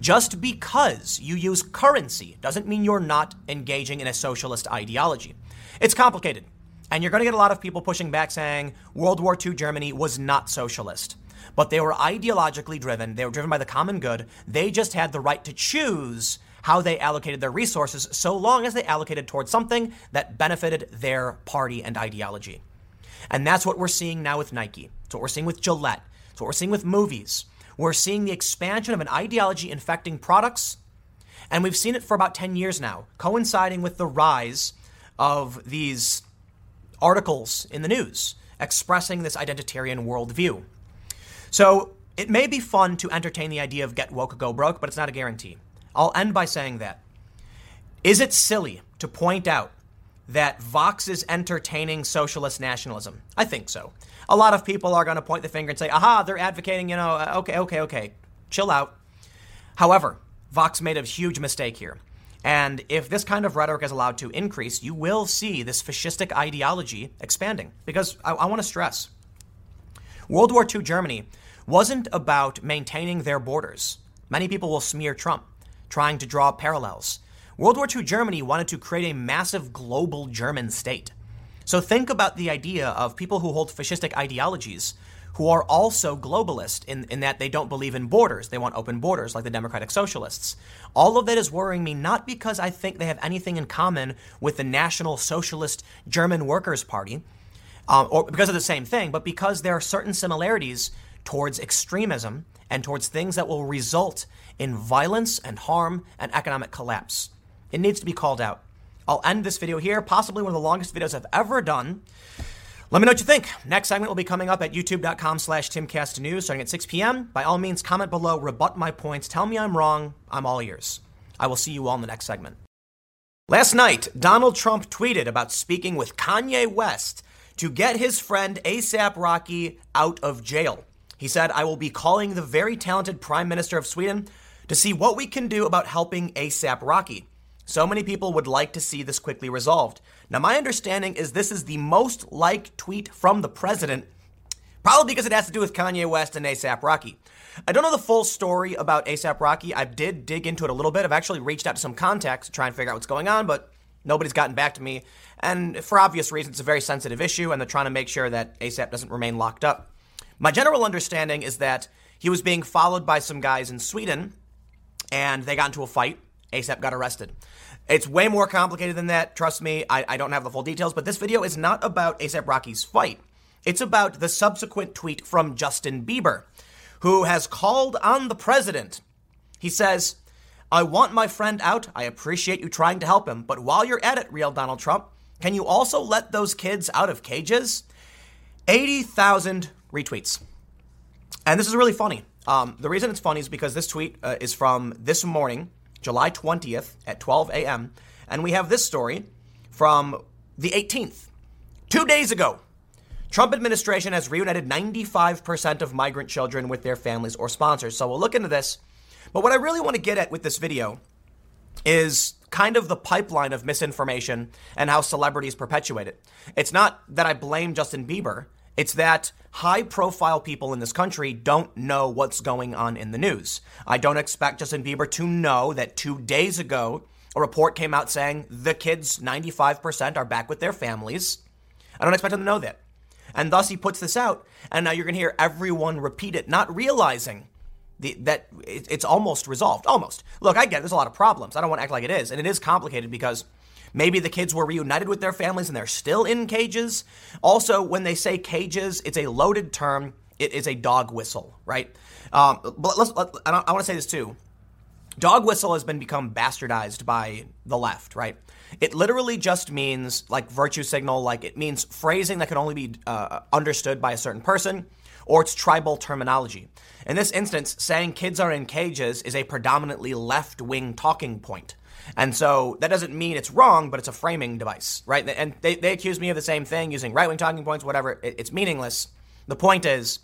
Just because you use currency doesn't mean you're not engaging in a socialist ideology. It's complicated. And you're going to get a lot of people pushing back saying World War II Germany was not socialist. But they were ideologically driven. They were driven by the common good. They just had the right to choose how they allocated their resources so long as they allocated towards something that benefited their party and ideology. And that's what we're seeing now with Nike. It's what we're seeing with Gillette. It's what we're seeing with movies. We're seeing the expansion of an ideology infecting products. And we've seen it for about 10 years now, coinciding with the rise of these articles in the news expressing this identitarian worldview. So it may be fun to entertain the idea of get woke, go broke, but it's not a guarantee. I'll end by saying that. Is it silly to point out that Vox is entertaining socialist nationalism? I think so. A lot of people are going to point the finger and say, aha, they're advocating, you know, uh, okay, okay, okay, chill out. However, Vox made a huge mistake here. And if this kind of rhetoric is allowed to increase, you will see this fascistic ideology expanding. Because I, I want to stress World War II Germany wasn't about maintaining their borders. Many people will smear Trump, trying to draw parallels. World War II Germany wanted to create a massive global German state. So think about the idea of people who hold fascistic ideologies who are also globalist in, in that they don't believe in borders. They want open borders, like the Democratic Socialists. All of that is worrying me, not because I think they have anything in common with the National Socialist German Workers' Party, um, or because of the same thing, but because there are certain similarities towards extremism and towards things that will result in violence and harm and economic collapse. It needs to be called out. I'll end this video here, possibly one of the longest videos I've ever done. Let me know what you think. Next segment will be coming up at youtube.com slash timcastnews starting at 6 p.m. By all means, comment below, rebut my points, tell me I'm wrong. I'm all ears. I will see you all in the next segment. Last night, Donald Trump tweeted about speaking with Kanye West to get his friend ASAP Rocky out of jail. He said, I will be calling the very talented Prime Minister of Sweden to see what we can do about helping ASAP Rocky. So many people would like to see this quickly resolved. Now, my understanding is this is the most liked tweet from the president, probably because it has to do with Kanye West and ASAP Rocky. I don't know the full story about ASAP Rocky. I did dig into it a little bit. I've actually reached out to some contacts to try and figure out what's going on, but nobody's gotten back to me. And for obvious reasons, it's a very sensitive issue, and they're trying to make sure that ASAP doesn't remain locked up. My general understanding is that he was being followed by some guys in Sweden, and they got into a fight. ASAP got arrested. It's way more complicated than that. Trust me, I, I don't have the full details, but this video is not about ASAP Rocky's fight. It's about the subsequent tweet from Justin Bieber, who has called on the president. He says, I want my friend out. I appreciate you trying to help him. But while you're at it, real Donald Trump, can you also let those kids out of cages? 80,000 retweets. And this is really funny. Um, the reason it's funny is because this tweet uh, is from this morning. July 20th at 12 a.m. And we have this story from the 18th. Two days ago, Trump administration has reunited 95% of migrant children with their families or sponsors. So we'll look into this. But what I really want to get at with this video is kind of the pipeline of misinformation and how celebrities perpetuate it. It's not that I blame Justin Bieber. It's that high profile people in this country don't know what's going on in the news. I don't expect Justin Bieber to know that two days ago, a report came out saying the kids, 95%, are back with their families. I don't expect him to know that. And thus he puts this out, and now you're going to hear everyone repeat it, not realizing the, that it's almost resolved. Almost. Look, I get it. There's a lot of problems. I don't want to act like it is. And it is complicated because Maybe the kids were reunited with their families and they're still in cages. Also, when they say cages, it's a loaded term. It is a dog whistle, right? Um, but let's, let, I, I want to say this too. Dog whistle has been become bastardized by the left, right? It literally just means like virtue signal, like it means phrasing that can only be uh, understood by a certain person or it's tribal terminology. In this instance, saying kids are in cages is a predominantly left wing talking point. And so that doesn't mean it's wrong, but it's a framing device, right? And they, they accuse me of the same thing using right wing talking points, whatever. It's meaningless. The point is,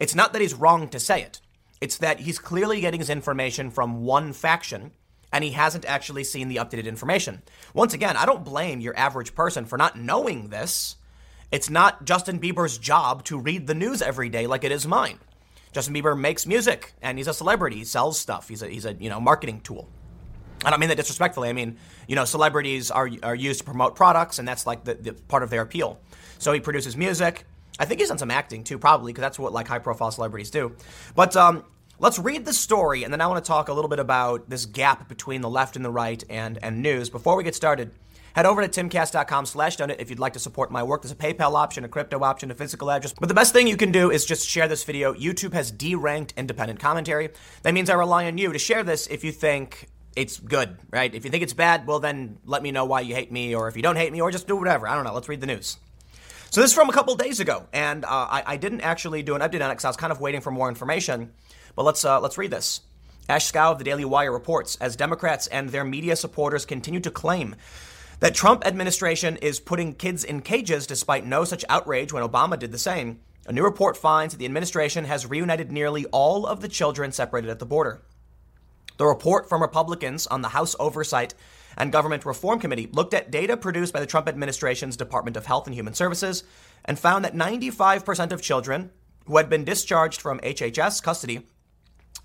it's not that he's wrong to say it, it's that he's clearly getting his information from one faction and he hasn't actually seen the updated information. Once again, I don't blame your average person for not knowing this. It's not Justin Bieber's job to read the news every day like it is mine. Justin Bieber makes music and he's a celebrity. He sells stuff. He's a, he's a you know marketing tool. I don't mean that disrespectfully. I mean, you know, celebrities are, are used to promote products, and that's like the, the part of their appeal. So he produces music. I think he's done some acting too, probably, because that's what like high profile celebrities do. But um, let's read the story, and then I want to talk a little bit about this gap between the left and the right and, and news. Before we get started, head over to timcast.com slash donate if you'd like to support my work. There's a PayPal option, a crypto option, a physical address. But the best thing you can do is just share this video. YouTube has deranked independent commentary. That means I rely on you to share this if you think it's good, right? If you think it's bad, well, then let me know why you hate me, or if you don't hate me, or just do whatever. I don't know. Let's read the news. So this is from a couple days ago, and uh, I, I, didn't actually do an update on it because I was kind of waiting for more information. But let's uh, let's read this. Ashe Schow of the Daily Wire reports as Democrats and their media supporters continue to claim that Trump administration is putting kids in cages despite no such outrage when Obama did the same. A new report finds that the administration has reunited nearly all of the children separated at the border. The report from Republicans on the House Oversight and Government Reform Committee looked at data produced by the Trump administration's Department of Health and Human Services and found that 95% of children who had been discharged from HHS custody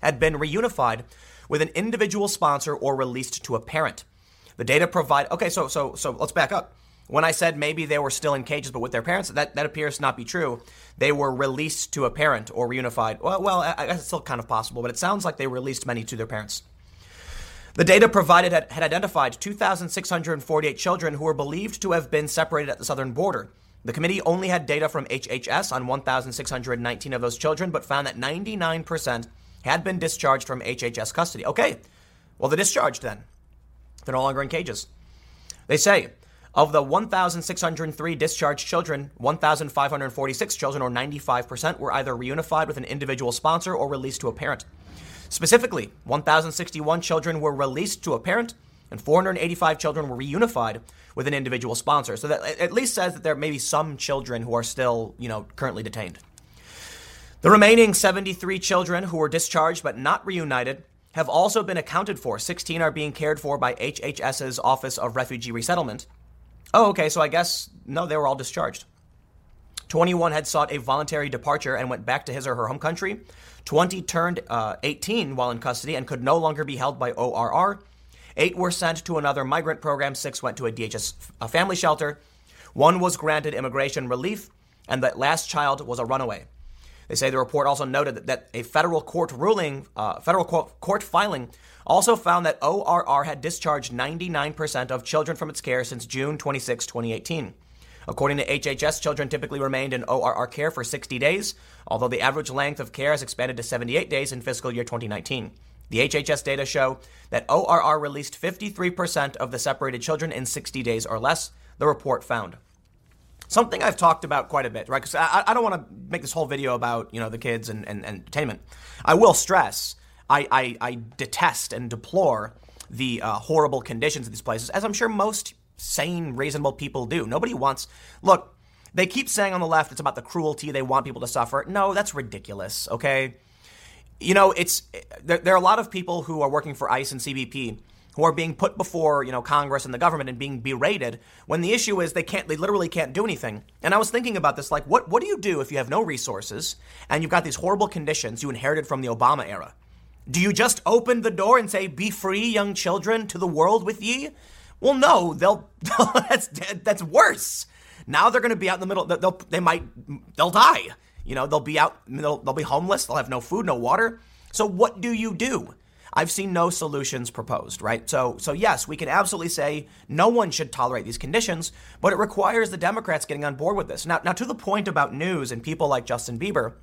had been reunified with an individual sponsor or released to a parent. The data provide okay, so so so let's back up. When I said maybe they were still in cages but with their parents, that, that appears to not be true. They were released to a parent or reunified. Well, well, I guess it's still kind of possible, but it sounds like they released many to their parents. The data provided had, had identified 2,648 children who were believed to have been separated at the southern border. The committee only had data from HHS on 1,619 of those children, but found that 99% had been discharged from HHS custody. Okay, well, they're discharged then. They're no longer in cages. They say of the 1,603 discharged children, 1,546 children, or 95%, were either reunified with an individual sponsor or released to a parent. Specifically, 1,061 children were released to a parent, and 485 children were reunified with an individual sponsor. So that at least says that there may be some children who are still, you know, currently detained. The remaining 73 children who were discharged but not reunited have also been accounted for. 16 are being cared for by HHS's Office of Refugee Resettlement, Oh, okay. So I guess, no, they were all discharged. 21 had sought a voluntary departure and went back to his or her home country. 20 turned uh, 18 while in custody and could no longer be held by ORR. Eight were sent to another migrant program. Six went to a DHS a family shelter. One was granted immigration relief, and the last child was a runaway. They say the report also noted that, that a federal court ruling, uh, federal court filing also found that ORR had discharged 99% of children from its care since June 26, 2018. According to HHS, children typically remained in ORR care for 60 days, although the average length of care has expanded to 78 days in fiscal year 2019. The HHS data show that ORR released 53% of the separated children in 60 days or less, the report found. Something I've talked about quite a bit, right? Because I, I, don't want to make this whole video about, you know, the kids and, and, and entertainment. I will stress I, I, I detest and deplore the uh, horrible conditions of these places, as I'm sure most sane, reasonable people do. Nobody wants. Look, they keep saying on the left it's about the cruelty, they want people to suffer. No, that's ridiculous, okay? You know, it's there, there are a lot of people who are working for ICE and CBP who are being put before, you know, Congress and the government and being berated when the issue is they can't they literally can't do anything. And I was thinking about this like what what do you do if you have no resources and you've got these horrible conditions you inherited from the Obama era? Do you just open the door and say, Be free, young children, to the world with ye? Well, no, they'll, that's, that's worse. Now they're going to be out in the middle, they'll, they might, they'll die. You know, they'll be out, they'll, they'll be homeless, they'll have no food, no water. So what do you do? I've seen no solutions proposed, right? So, so yes, we can absolutely say no one should tolerate these conditions, but it requires the Democrats getting on board with this. Now, now to the point about news and people like Justin Bieber,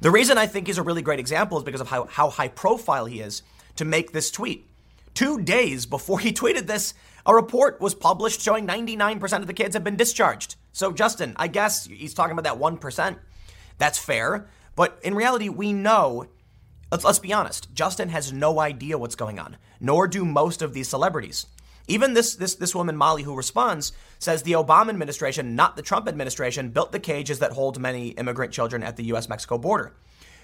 the reason I think he's a really great example is because of how, how high profile he is to make this tweet. Two days before he tweeted this, a report was published showing 99% of the kids have been discharged. So, Justin, I guess he's talking about that 1%. That's fair. But in reality, we know, let's, let's be honest, Justin has no idea what's going on, nor do most of these celebrities. Even this, this, this woman, Molly, who responds, says the Obama administration, not the Trump administration, built the cages that hold many immigrant children at the US Mexico border.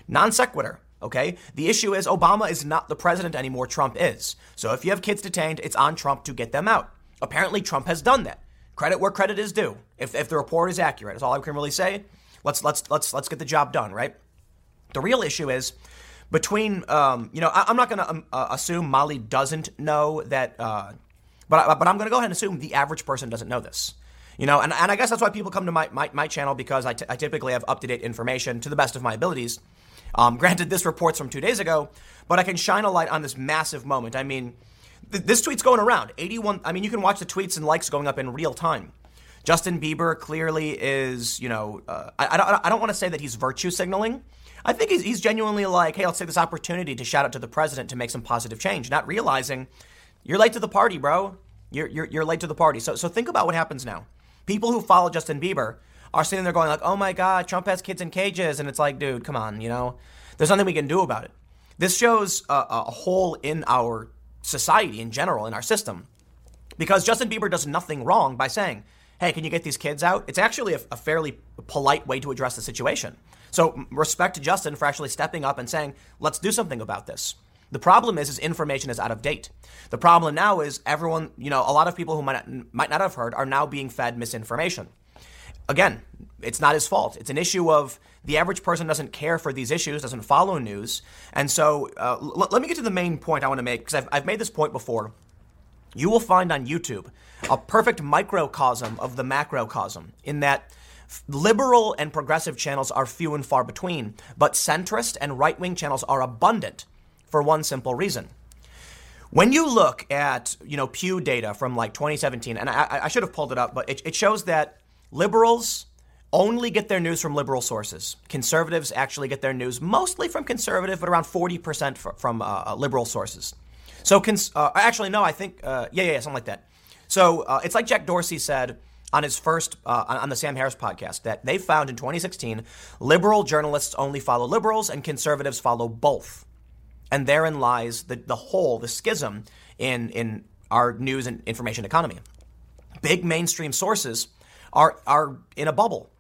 Non sequitur, okay? The issue is Obama is not the president anymore, Trump is. So if you have kids detained, it's on Trump to get them out. Apparently, Trump has done that. Credit where credit is due. If, if the report is accurate, that's all I can really say. Let's let's let's let's get the job done, right? The real issue is between um, you know I, am not going to um, uh, assume Molly doesn't know that uh, but, but I'm going to go ahead and assume the average person doesn't know this. You know, and, and I guess that's why people come to my, my, my channel because I, t- I typically have up to date information to the best of my abilities. Um, granted, this report's from two days ago, but I can shine a light on this massive moment. I mean, th- this tweet's going around. 81, I mean, you can watch the tweets and likes going up in real time. Justin Bieber clearly is, you know, uh, I, I, don't, I don't want to say that he's virtue signaling. I think he's, he's genuinely like, hey, let's take this opportunity to shout out to the president to make some positive change, not realizing you're late to the party, bro. You're, you're, you're late to the party. So, so think about what happens now. People who follow Justin Bieber are sitting there going like, oh my God, Trump has kids in cages. And it's like, dude, come on, you know, there's nothing we can do about it. This shows a, a hole in our society in general, in our system, because Justin Bieber does nothing wrong by saying, hey, can you get these kids out? It's actually a, a fairly polite way to address the situation. So respect to Justin for actually stepping up and saying, let's do something about this. The problem is, is information is out of date. The problem now is everyone, you know, a lot of people who might not, might not have heard are now being fed misinformation. Again, it's not his fault. It's an issue of the average person doesn't care for these issues, doesn't follow news. And so uh, l- let me get to the main point I want to make because I've, I've made this point before. You will find on YouTube a perfect microcosm of the macrocosm in that liberal and progressive channels are few and far between, but centrist and right wing channels are abundant for one simple reason. When you look at, you know, Pew data from like 2017, and I, I should have pulled it up, but it, it shows that liberals only get their news from liberal sources. Conservatives actually get their news mostly from conservative, but around 40% from uh, uh, liberal sources. So, cons- uh, actually, no, I think, uh, yeah, yeah, something like that. So uh, it's like Jack Dorsey said on his first, uh, on the Sam Harris podcast, that they found in 2016 liberal journalists only follow liberals and conservatives follow both. And therein lies the, the hole, the schism in, in our news and information economy. Big mainstream sources are, are in a bubble.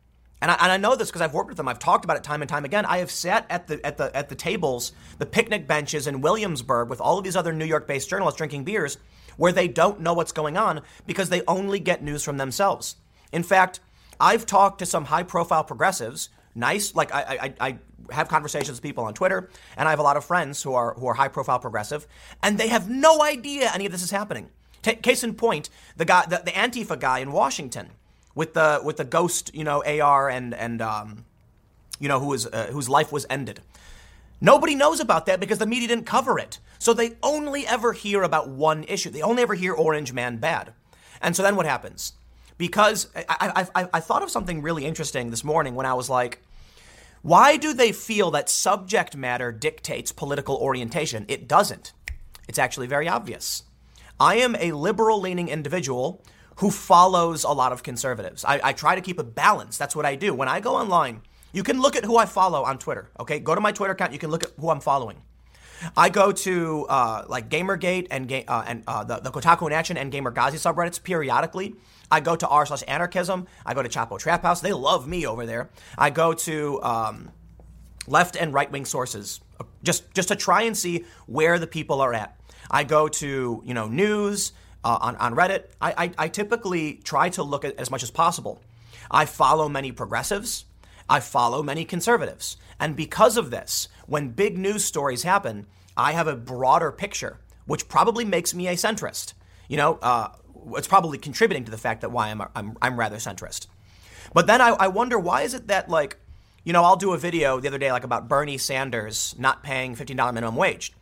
And I, and I know this because I've worked with them. I've talked about it time and time again. I have sat at the, at, the, at the tables, the picnic benches in Williamsburg with all of these other New York based journalists drinking beers where they don't know what's going on because they only get news from themselves. In fact, I've talked to some high profile progressives, nice, like I, I, I have conversations with people on Twitter, and I have a lot of friends who are who are high profile progressive, and they have no idea any of this is happening. T- case in point, the guy, the, the Antifa guy in Washington, with the with the ghost, you know, AR and and um, you know, who was uh, whose life was ended. Nobody knows about that because the media didn't cover it. So they only ever hear about one issue. They only ever hear Orange Man bad. And so then what happens? Because I, I, I, thought of something really interesting this morning when I was like, why do they feel that subject matter dictates political orientation? It doesn't. It's actually very obvious. I am a liberal leaning individual who follows a lot of conservatives. I, I, try to keep a balance. That's what I do. When I go online, you can look at who I follow on Twitter. Okay, go to my Twitter account. You can look at who I'm following. I go to uh, like GamerGate and uh, and uh, the, the Kotaku in Action and GamerGhazi subreddits periodically. I go to r slash anarchism. I go to Chapo Trap House. They love me over there. I go to um, left and right wing sources uh, just just to try and see where the people are at. I go to you know news uh, on on Reddit. I, I I typically try to look at as much as possible. I follow many progressives. I follow many conservatives. And because of this, when big news stories happen, I have a broader picture, which probably makes me a centrist. You know, uh, it's probably contributing to the fact that why I'm, I'm, I'm rather centrist. But then I, I wonder why is it that, like, you know, I'll do a video the other day, like, about Bernie Sanders not paying $15 minimum wage.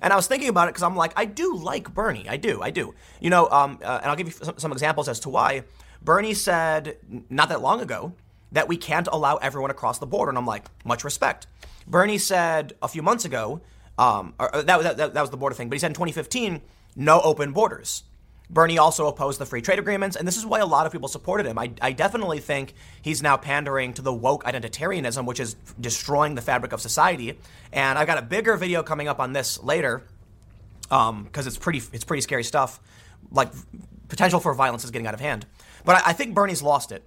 And I was thinking about it because I'm like, I do like Bernie. I do. I do. You know, um, uh, and I'll give you some, some examples as to why. Bernie said not that long ago that we can't allow everyone across the border. And I'm like, much respect. Bernie said a few months ago, um, or, that, that, that was the border thing, but he said in 2015, no open borders. Bernie also opposed the free trade agreements, and this is why a lot of people supported him. I, I definitely think he's now pandering to the woke identitarianism, which is destroying the fabric of society. And I've got a bigger video coming up on this later, because um, it's pretty it's pretty scary stuff. Like potential for violence is getting out of hand. But I, I think Bernie's lost it.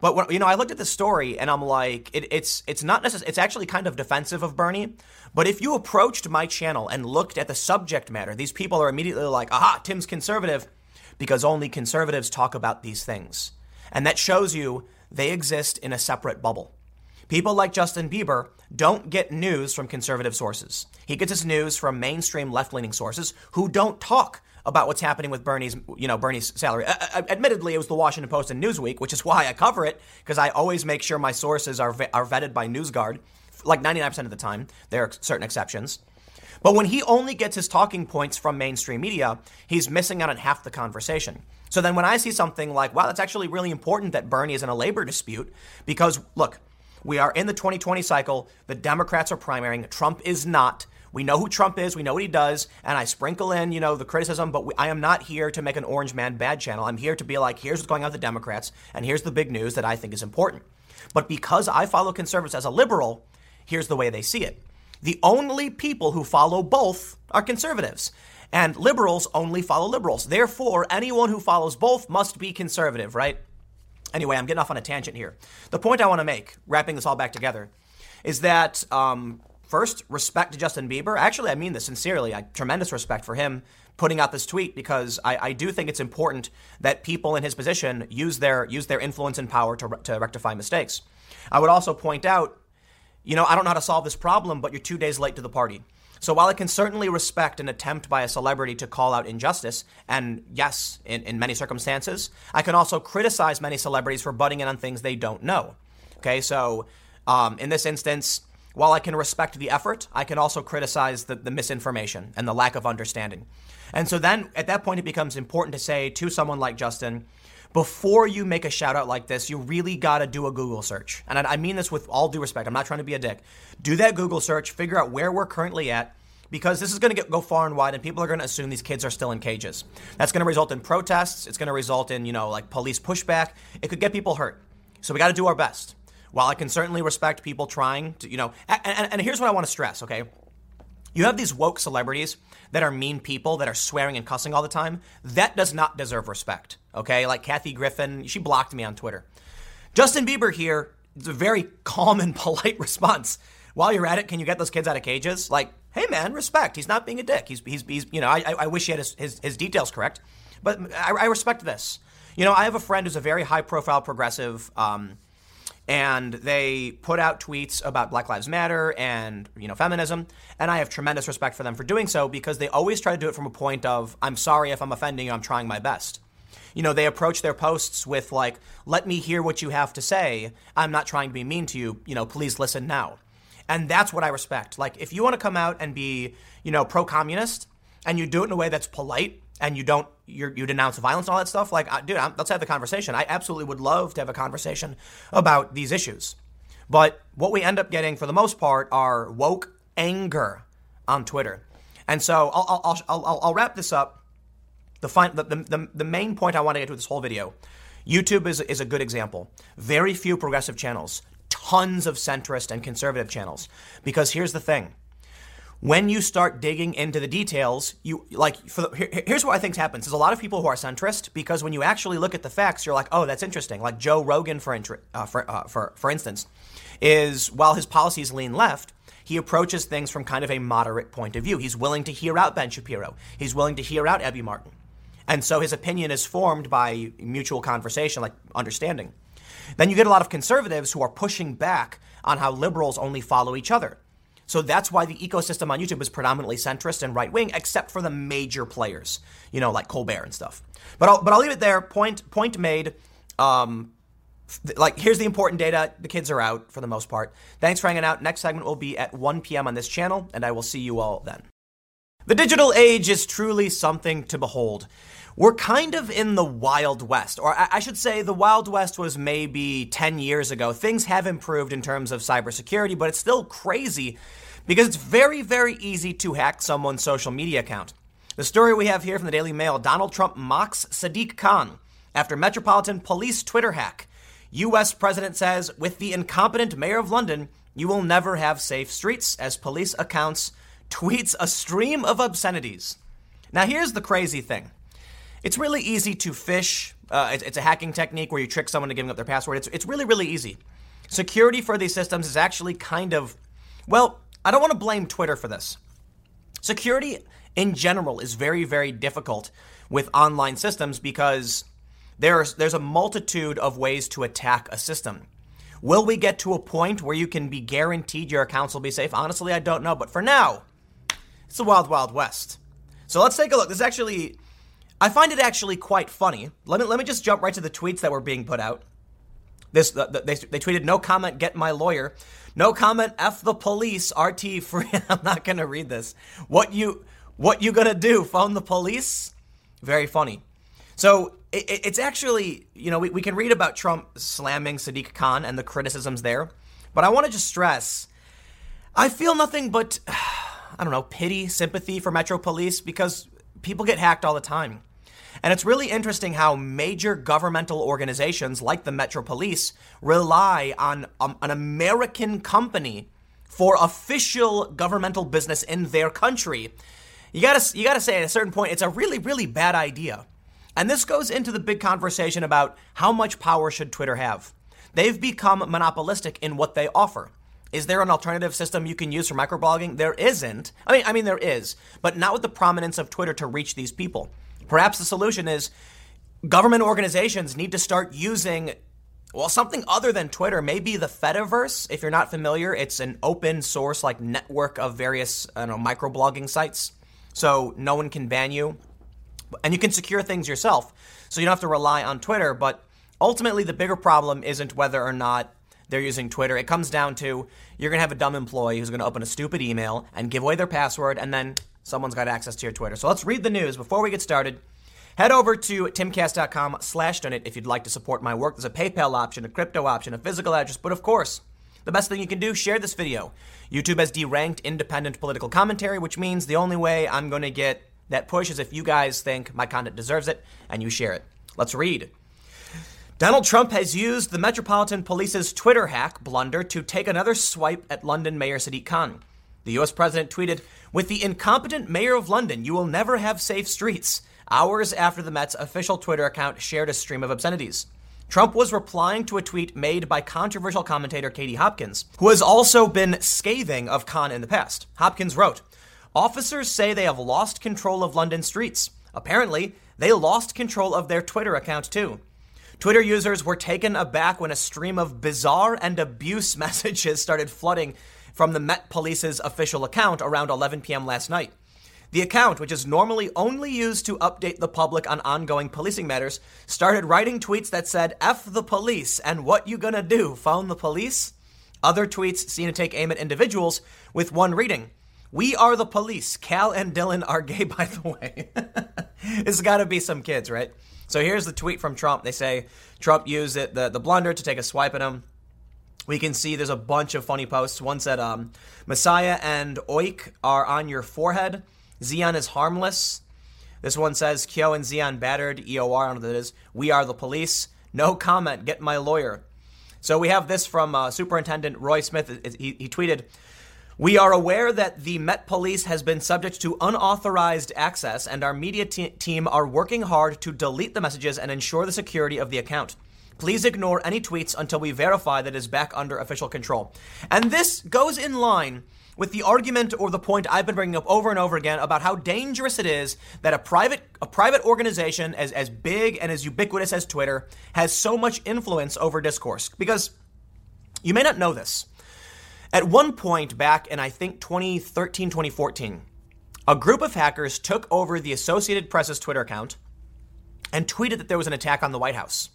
But you know, I looked at this story and I'm like, it, it's it's not necessarily. It's actually kind of defensive of Bernie. But if you approached my channel and looked at the subject matter, these people are immediately like, "Aha, Tim's conservative," because only conservatives talk about these things, and that shows you they exist in a separate bubble. People like Justin Bieber don't get news from conservative sources. He gets his news from mainstream left-leaning sources who don't talk about what's happening with Bernie's, you know, Bernie's salary. Uh, admittedly, it was the Washington Post and Newsweek, which is why I cover it because I always make sure my sources are are vetted by NewsGuard, like 99% of the time. There are certain exceptions. But when he only gets his talking points from mainstream media, he's missing out on half the conversation. So then when I see something like, wow, that's actually really important that Bernie is in a labor dispute, because look, we are in the 2020 cycle. The Democrats are primarying. Trump is not. We know who Trump is. We know what he does. And I sprinkle in, you know, the criticism, but we, I am not here to make an orange man bad channel. I'm here to be like, here's what's going on with the Democrats, and here's the big news that I think is important. But because I follow conservatives as a liberal, here's the way they see it. The only people who follow both are conservatives. And liberals only follow liberals. Therefore, anyone who follows both must be conservative, right? Anyway, I'm getting off on a tangent here. The point I want to make, wrapping this all back together, is that um, First, respect to Justin Bieber. Actually, I mean this sincerely. I tremendous respect for him putting out this tweet because I, I, do think it's important that people in his position use their use their influence and power to, to rectify mistakes. I would also point out, you know, I don't know how to solve this problem, but you're two days late to the party. So while I can certainly respect an attempt by a celebrity to call out injustice, and yes, in, in many circumstances, I can also criticize many celebrities for butting in on things they don't know. Okay, so um, in this instance, while I can respect the effort, I can also criticize the, the misinformation and the lack of understanding. And so then at that point, it becomes important to say to someone like Justin, before you make a shout out like this, you really got to do a Google search. And I mean this with all due respect. I'm not trying to be a dick. Do that Google search, figure out where we're currently at, because this is going to go far and wide, and people are going to assume these kids are still in cages. That's going to result in protests. It's going to result in, you know, like police pushback. It could get people hurt. So we got to do our best. While I can certainly respect people trying to, you know, and, and, and here's what I want to stress, okay? You have these woke celebrities that are mean people that are swearing and cussing all the time. That does not deserve respect, okay? Like Kathy Griffin, she blocked me on Twitter. Justin Bieber here, it's a very calm and polite response. While you're at it, can you get those kids out of cages? Like, hey man, respect. He's not being a dick. He's, he's, he's you know, I, I wish he had his, his, his details correct, but I, I, respect this. You know, I have a friend who's a very high profile progressive. Um, and they put out tweets about Black Lives Matter and you know feminism, and I have tremendous respect for them for doing so because they always try to do it from a point of I'm sorry if I'm offending you, I'm trying my best. You know, they approach their posts with like, "Let me hear what you have to say. I'm not trying to be mean to you. You know, please listen now." And that's what I respect. Like, if you want to come out and be, you know, pro-communist, and you do it in a way that's polite and you don't you denounce violence and all that stuff like dude I'm, let's have the conversation. I absolutely would love to have a conversation about these issues. But what we end up getting for the most part are woke anger on twitter. And so i'll, I'll, I'll, I'll wrap this up. The, fine, the, the, the main point i want to get to with this whole video youtube is, is a good example. Very few progressive channels tons of centrist and conservative channels. Because here's the thing when you start digging into the details, you like for the, here, here's what I think happens. There's a lot of people who are centrist because when you actually look at the facts, you're like, oh, that's interesting. Like Joe Rogan, for uh, for, uh, for for instance, is while his policies lean left, he approaches things from kind of a moderate point of view. He's willing to hear out Ben Shapiro. He's willing to hear out Abby Martin, and so his opinion is formed by mutual conversation, like understanding. Then you get a lot of conservatives who are pushing back on how liberals only follow each other. So that's why the ecosystem on YouTube is predominantly centrist and right wing, except for the major players, you know, like Colbert and stuff. But I'll, but I'll leave it there. Point point made. Um, like here's the important data. The kids are out for the most part. Thanks for hanging out. Next segment will be at 1 p.m. on this channel, and I will see you all then. The digital age is truly something to behold. We're kind of in the Wild West, or I should say, the Wild West was maybe 10 years ago. Things have improved in terms of cybersecurity, but it's still crazy because it's very, very easy to hack someone's social media account. The story we have here from the Daily Mail Donald Trump mocks Sadiq Khan after Metropolitan Police Twitter hack. U.S. President says, with the incompetent mayor of London, you will never have safe streets as police accounts tweets a stream of obscenities. Now, here's the crazy thing it's really easy to phish. Uh, it's, it's, a hacking technique where you trick someone to giving up their password. It's, it's really, really easy. Security for these systems is actually kind of, well, I don't want to blame Twitter for this. Security in general is very, very difficult with online systems because there's, there's a multitude of ways to attack a system. Will we get to a point where you can be guaranteed your accounts will be safe? Honestly, I don't know. But for now, it's the wild, wild west. So let's take a look. This is actually, I find it actually quite funny. Let me, let me just jump right to the tweets that were being put out. This the, the, they, they tweeted no comment get my lawyer no comment. F the police. Rt free. I'm not gonna read this. What you what you gonna do? Phone the police? Very funny. So it, it's actually you know we, we can read about trump slamming sadiq khan and the criticisms there but i want to just stress i feel nothing but i don't know pity sympathy for metro police because people get hacked all the time and it's really interesting how major governmental organizations like the Metro Police rely on um, an American company for official governmental business in their country. You gotta, you gotta say at a certain point, it's a really, really bad idea. And this goes into the big conversation about how much power should Twitter have. They've become monopolistic in what they offer. Is there an alternative system you can use for microblogging? There isn't. I mean, I mean there is, but not with the prominence of Twitter to reach these people. Perhaps the solution is government organizations need to start using well, something other than Twitter, maybe the Fediverse. If you're not familiar, it's an open source like network of various I don't know microblogging sites, so no one can ban you, and you can secure things yourself. So you don't have to rely on Twitter. But ultimately, the bigger problem isn't whether or not they're using Twitter. It comes down to you're gonna have a dumb employee who's gonna open a stupid email and give away their password, and then someone's got access to your Twitter. So let's read the news before we get started. Head over to timcast.com slash donate if you'd like to support my work. There's a PayPal option, a crypto option, a physical address, but of course, the best thing you can do, share this video. YouTube has deranked independent political commentary, which means the only way I'm going to get that push is if you guys think my content deserves it and you share it. Let's read. Donald Trump has used the Metropolitan Police's Twitter hack blunder to take another swipe at London Mayor Sadiq Khan. The US president tweeted, With the incompetent mayor of London, you will never have safe streets. Hours after the Met's official Twitter account shared a stream of obscenities. Trump was replying to a tweet made by controversial commentator Katie Hopkins, who has also been scathing of Khan in the past. Hopkins wrote, Officers say they have lost control of London streets. Apparently, they lost control of their Twitter account too. Twitter users were taken aback when a stream of bizarre and abuse messages started flooding from the Met Police's official account around 11 p.m. last night. The account, which is normally only used to update the public on ongoing policing matters, started writing tweets that said, F the police, and what you gonna do, phone the police? Other tweets seem to take aim at individuals, with one reading, We are the police. Cal and Dylan are gay, by the way. it's gotta be some kids, right? So here's the tweet from Trump. They say Trump used it, the, the blunder to take a swipe at him we can see there's a bunch of funny posts. One said, um, Messiah and Oik are on your forehead. Xeon is harmless. This one says, Kyo and Xeon battered. EOR, I don't know what that is. We are the police. No comment. Get my lawyer. So we have this from uh, Superintendent Roy Smith. He, he tweeted, we are aware that the Met Police has been subject to unauthorized access, and our media te- team are working hard to delete the messages and ensure the security of the account. Please ignore any tweets until we verify that it is back under official control. And this goes in line with the argument or the point I've been bringing up over and over again about how dangerous it is that a private a private organization as, as big and as ubiquitous as Twitter has so much influence over discourse. Because you may not know this. At one point back in I think 2013, 2014, a group of hackers took over the Associated Press's Twitter account and tweeted that there was an attack on the White House.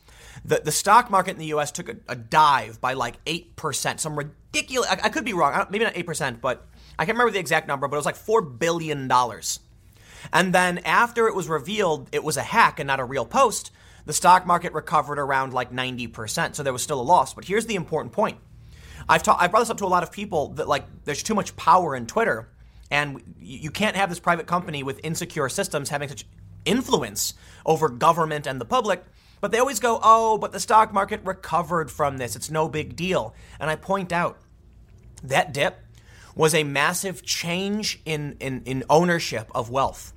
The, the stock market in the US took a, a dive by like 8%, some ridiculous, I, I could be wrong, maybe not 8%, but I can't remember the exact number, but it was like $4 billion. And then after it was revealed it was a hack and not a real post, the stock market recovered around like 90%. So there was still a loss. But here's the important point. I've, ta- I've brought this up to a lot of people that like there's too much power in Twitter. And you can't have this private company with insecure systems having such influence over government and the public. But they always go, oh, but the stock market recovered from this. It's no big deal. And I point out that dip was a massive change in, in, in ownership of wealth.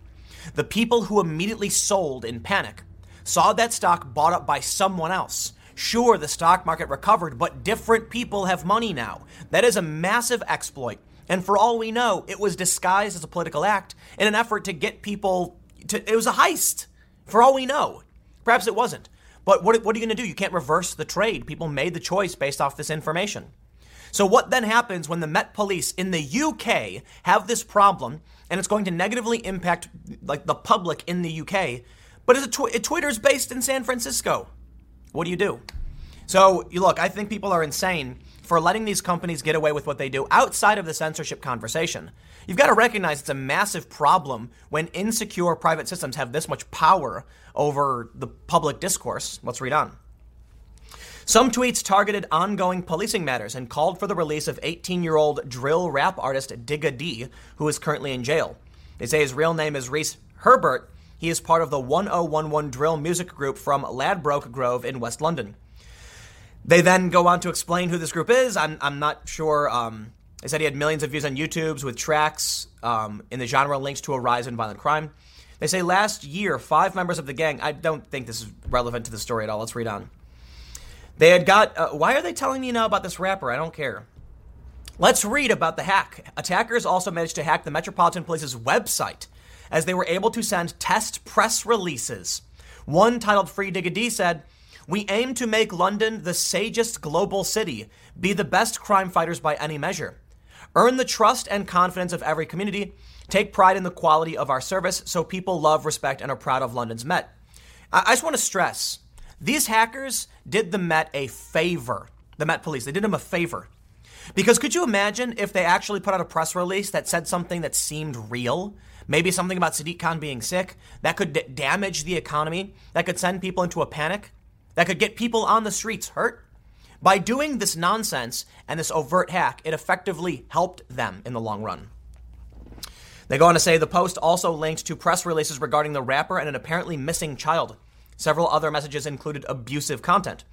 The people who immediately sold in panic saw that stock bought up by someone else. Sure, the stock market recovered, but different people have money now. That is a massive exploit. And for all we know, it was disguised as a political act in an effort to get people to, it was a heist. For all we know. Perhaps it wasn't. But what, what are you going to do? You can't reverse the trade. People made the choice based off this information. So, what then happens when the Met Police in the UK have this problem and it's going to negatively impact like the public in the UK, but it's tw- Twitter's based in San Francisco? What do you do? So, you look, I think people are insane for letting these companies get away with what they do outside of the censorship conversation. You've got to recognize it's a massive problem when insecure private systems have this much power over the public discourse. Let's read on. Some tweets targeted ongoing policing matters and called for the release of 18 year old drill rap artist Digga D, who is currently in jail. They say his real name is Rhys Herbert. He is part of the 1011 drill music group from Ladbroke Grove in West London. They then go on to explain who this group is. I'm, I'm not sure. Um, they said he had millions of views on YouTube's with tracks um, in the genre linked to a rise in violent crime. They say last year, five members of the gang, I don't think this is relevant to the story at all. Let's read on. They had got. Uh, why are they telling me now about this rapper? I don't care. Let's read about the hack. Attackers also managed to hack the Metropolitan Police's website as they were able to send test press releases. One titled Free Digga D said, We aim to make London the sagest global city, be the best crime fighters by any measure, earn the trust and confidence of every community, take pride in the quality of our service so people love, respect, and are proud of London's Met. I just want to stress these hackers did the Met a favor. The Met Police, they did them a favor. Because could you imagine if they actually put out a press release that said something that seemed real? Maybe something about Sadiq Khan being sick that could d- damage the economy, that could send people into a panic, that could get people on the streets hurt? By doing this nonsense and this overt hack, it effectively helped them in the long run. They go on to say the post also linked to press releases regarding the rapper and an apparently missing child. Several other messages included abusive content.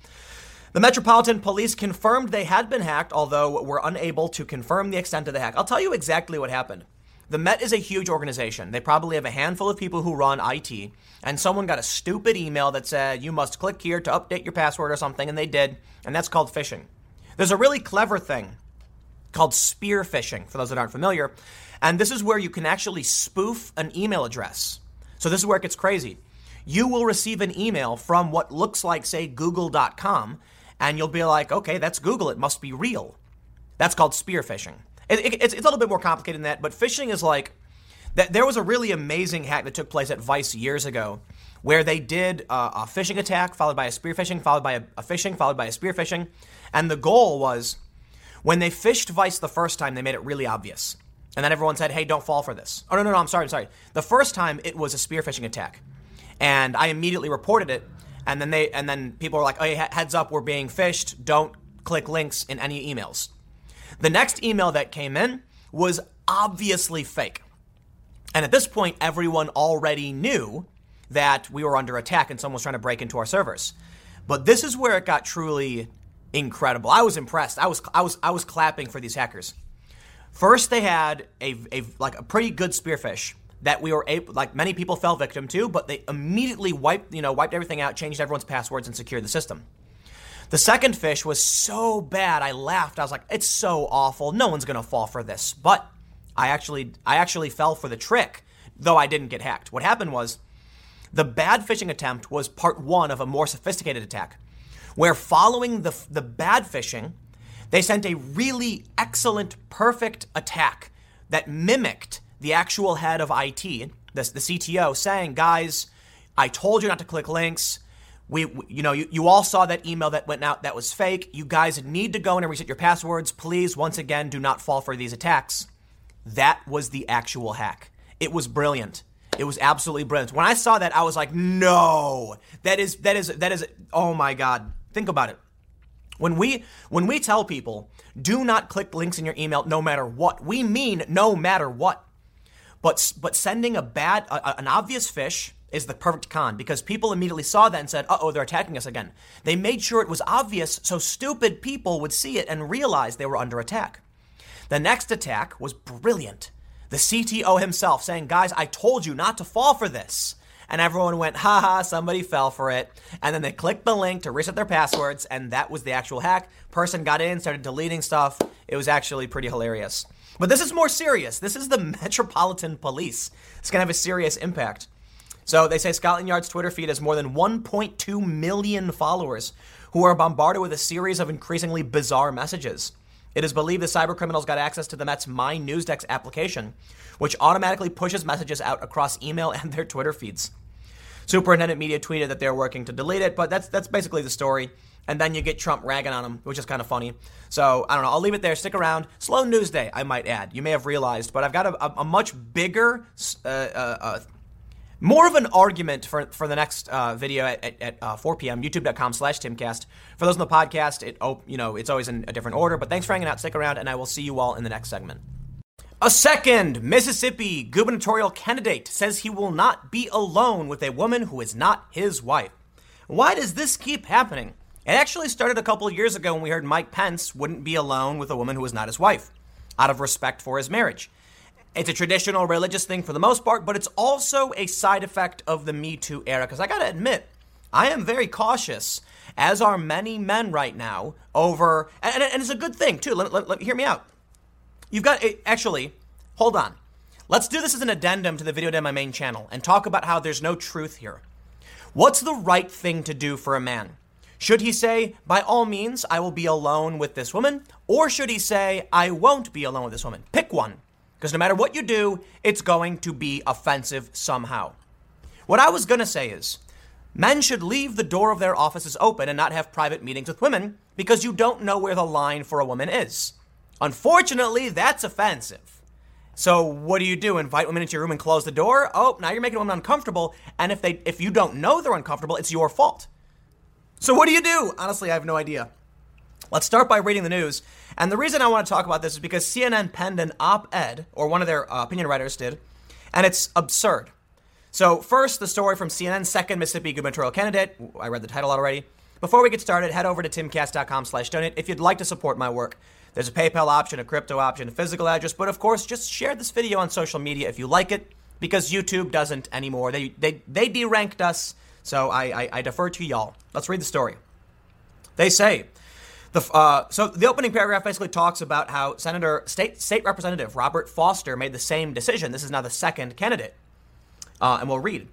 The Metropolitan Police confirmed they had been hacked, although were unable to confirm the extent of the hack. I'll tell you exactly what happened. The Met is a huge organization. They probably have a handful of people who run IT, and someone got a stupid email that said, you must click here to update your password or something, and they did, and that's called phishing. There's a really clever thing called spear phishing, for those that aren't familiar, and this is where you can actually spoof an email address. So this is where it gets crazy you will receive an email from what looks like, say, google.com, and you'll be like, okay, that's Google. It must be real. That's called spear phishing. It, it, it's, it's a little bit more complicated than that, but phishing is like, that there was a really amazing hack that took place at Vice years ago where they did a phishing attack followed by a spear phishing, followed by a, a phishing, followed by a spear phishing. And the goal was when they phished Vice the first time, they made it really obvious. And then everyone said, hey, don't fall for this. Oh, no, no, no, I'm sorry, I'm sorry. The first time it was a spear phishing attack and I immediately reported it. And then they and then people were like, "Oh, heads up, we're being phished. Don't click links in any emails." The next email that came in was obviously fake. And at this point, everyone already knew that we were under attack and someone was trying to break into our servers. But this is where it got truly incredible. I was impressed. I was I was I was clapping for these hackers. First, they had a, a like a pretty good spear phish that we were able, like many people fell victim to, but they immediately wiped, you know, wiped everything out, changed everyone's passwords, and secured the system. The second phish was so bad, I laughed. I was like, "It's so awful. No one's gonna fall for this." But I actually, I actually fell for the trick, though I didn't get hacked. What happened was, the bad phishing attempt was part one of a more sophisticated attack, where following the the bad phishing, they sent a really excellent, perfect attack that mimicked the actual head of IT, the, the CTO, saying, guys, I told you not to click links. We, we, you know, you, you all saw that email that went out that was fake. You guys need to go and reset your passwords. Please, once again, do not fall for these attacks. That was the actual hack. It was brilliant. It was absolutely brilliant. When I saw that, I was like, no, that is, that is, that is, oh my God. Think about it. When we when we tell people do not click links in your email no matter what, we mean no matter what. But but sending a bad a, an obvious phish is the perfect con because people immediately saw that and said, "Uh-oh, they're attacking us again." They made sure it was obvious so stupid people would see it and realize they were under attack. The next attack was brilliant. The CTO himself saying, "Guys, I told you not to fall for this." and everyone went, haha, somebody fell for it. And then they clicked the link to reset their passwords, and that was the actual hack. Person got in, started deleting stuff. It was actually pretty hilarious. But this is more serious. This is the Metropolitan Police. It's going to have a serious impact. So they say Scotland Yard's Twitter feed has more than 1.2 million followers who are bombarded with a series of increasingly bizarre messages. It is believed the cybercriminals got access to the Met's Mynewsdesk application, which automatically pushes messages out across email and their Twitter feeds. Superintendent Media tweeted that they're working to delete it, but that's that's basically the story. And then you get Trump ragging on him, which is kind of funny. So I don't know. I'll leave it there. Stick around. Slow news day, I might add. You may have realized, but I've got a, a, a much bigger, uh, uh, uh, more of an argument for for the next uh, video at, at, at uh, 4 p.m. YouTube.com/slash Timcast. For those on the podcast, it oh you know it's always in a different order. But thanks for hanging out. Stick around, and I will see you all in the next segment. A second Mississippi gubernatorial candidate says he will not be alone with a woman who is not his wife. Why does this keep happening? It actually started a couple of years ago when we heard Mike Pence wouldn't be alone with a woman who was not his wife, out of respect for his marriage. It's a traditional religious thing for the most part, but it's also a side effect of the Me Too era. Because I gotta admit, I am very cautious, as are many men right now, over, and, and it's a good thing too. Let, let, let hear me out. You've got, eh, actually, hold on. Let's do this as an addendum to the video on my main channel and talk about how there's no truth here. What's the right thing to do for a man? Should he say, by all means, I will be alone with this woman? Or should he say, I won't be alone with this woman? Pick one. Because no matter what you do, it's going to be offensive somehow. What I was going to say is, men should leave the door of their offices open and not have private meetings with women because you don't know where the line for a woman is. Unfortunately, that's offensive. So what do you do? Invite women into your room and close the door? Oh, now you're making women uncomfortable. And if they if you don't know they're uncomfortable, it's your fault. So what do you do? Honestly, I have no idea. Let's start by reading the news. And the reason I want to talk about this is because CNN penned an op-ed, or one of their uh, opinion writers did, and it's absurd. So first, the story from CNN's second Mississippi gubernatorial candidate. I read the title already. Before we get started, head over to timcast.com slash donate if you'd like to support my work. There's a PayPal option, a crypto option, a physical address, but of course, just share this video on social media if you like it, because YouTube doesn't anymore. They they they deranked us, so I I, I defer to y'all. Let's read the story. They say. The, uh, so the opening paragraph basically talks about how Senator State State Representative Robert Foster made the same decision. This is now the second candidate, uh, and we'll read.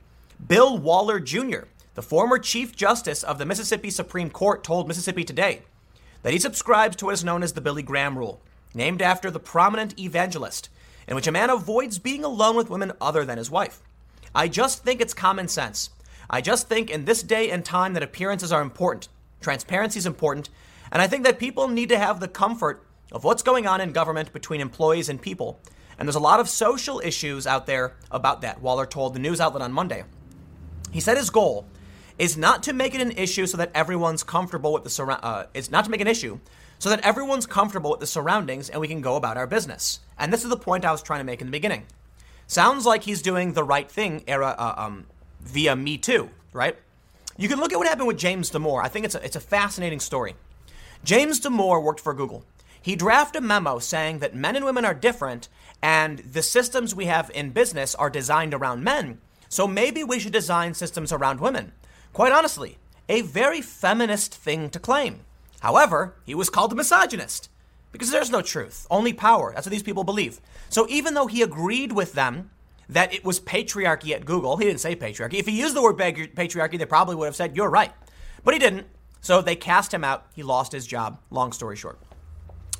Bill Waller Jr., the former Chief Justice of the Mississippi Supreme Court, told Mississippi Today that he subscribes to what is known as the Billy Graham rule, named after the prominent evangelist, in which a man avoids being alone with women other than his wife. I just think it's common sense. I just think in this day and time that appearances are important, transparency is important, and I think that people need to have the comfort of what's going on in government between employees and people. And there's a lot of social issues out there about that, Waller told the news outlet on Monday. He said his goal is not to make it an issue so that everyone's comfortable with the surround. Uh, it's not to make an issue so that everyone's comfortable with the surroundings and we can go about our business. And this is the point I was trying to make in the beginning. Sounds like he's doing the right thing era uh, um, via Me Too, right? You can look at what happened with James Damore. I think it's a, it's a fascinating story. James Damore worked for Google. He drafted a memo saying that men and women are different and the systems we have in business are designed around men. So maybe we should design systems around women. Quite honestly, a very feminist thing to claim. However, he was called a misogynist because there's no truth, only power. That's what these people believe. So even though he agreed with them that it was patriarchy at Google, he didn't say patriarchy. If he used the word patriarchy, they probably would have said, You're right. But he didn't. So they cast him out. He lost his job. Long story short.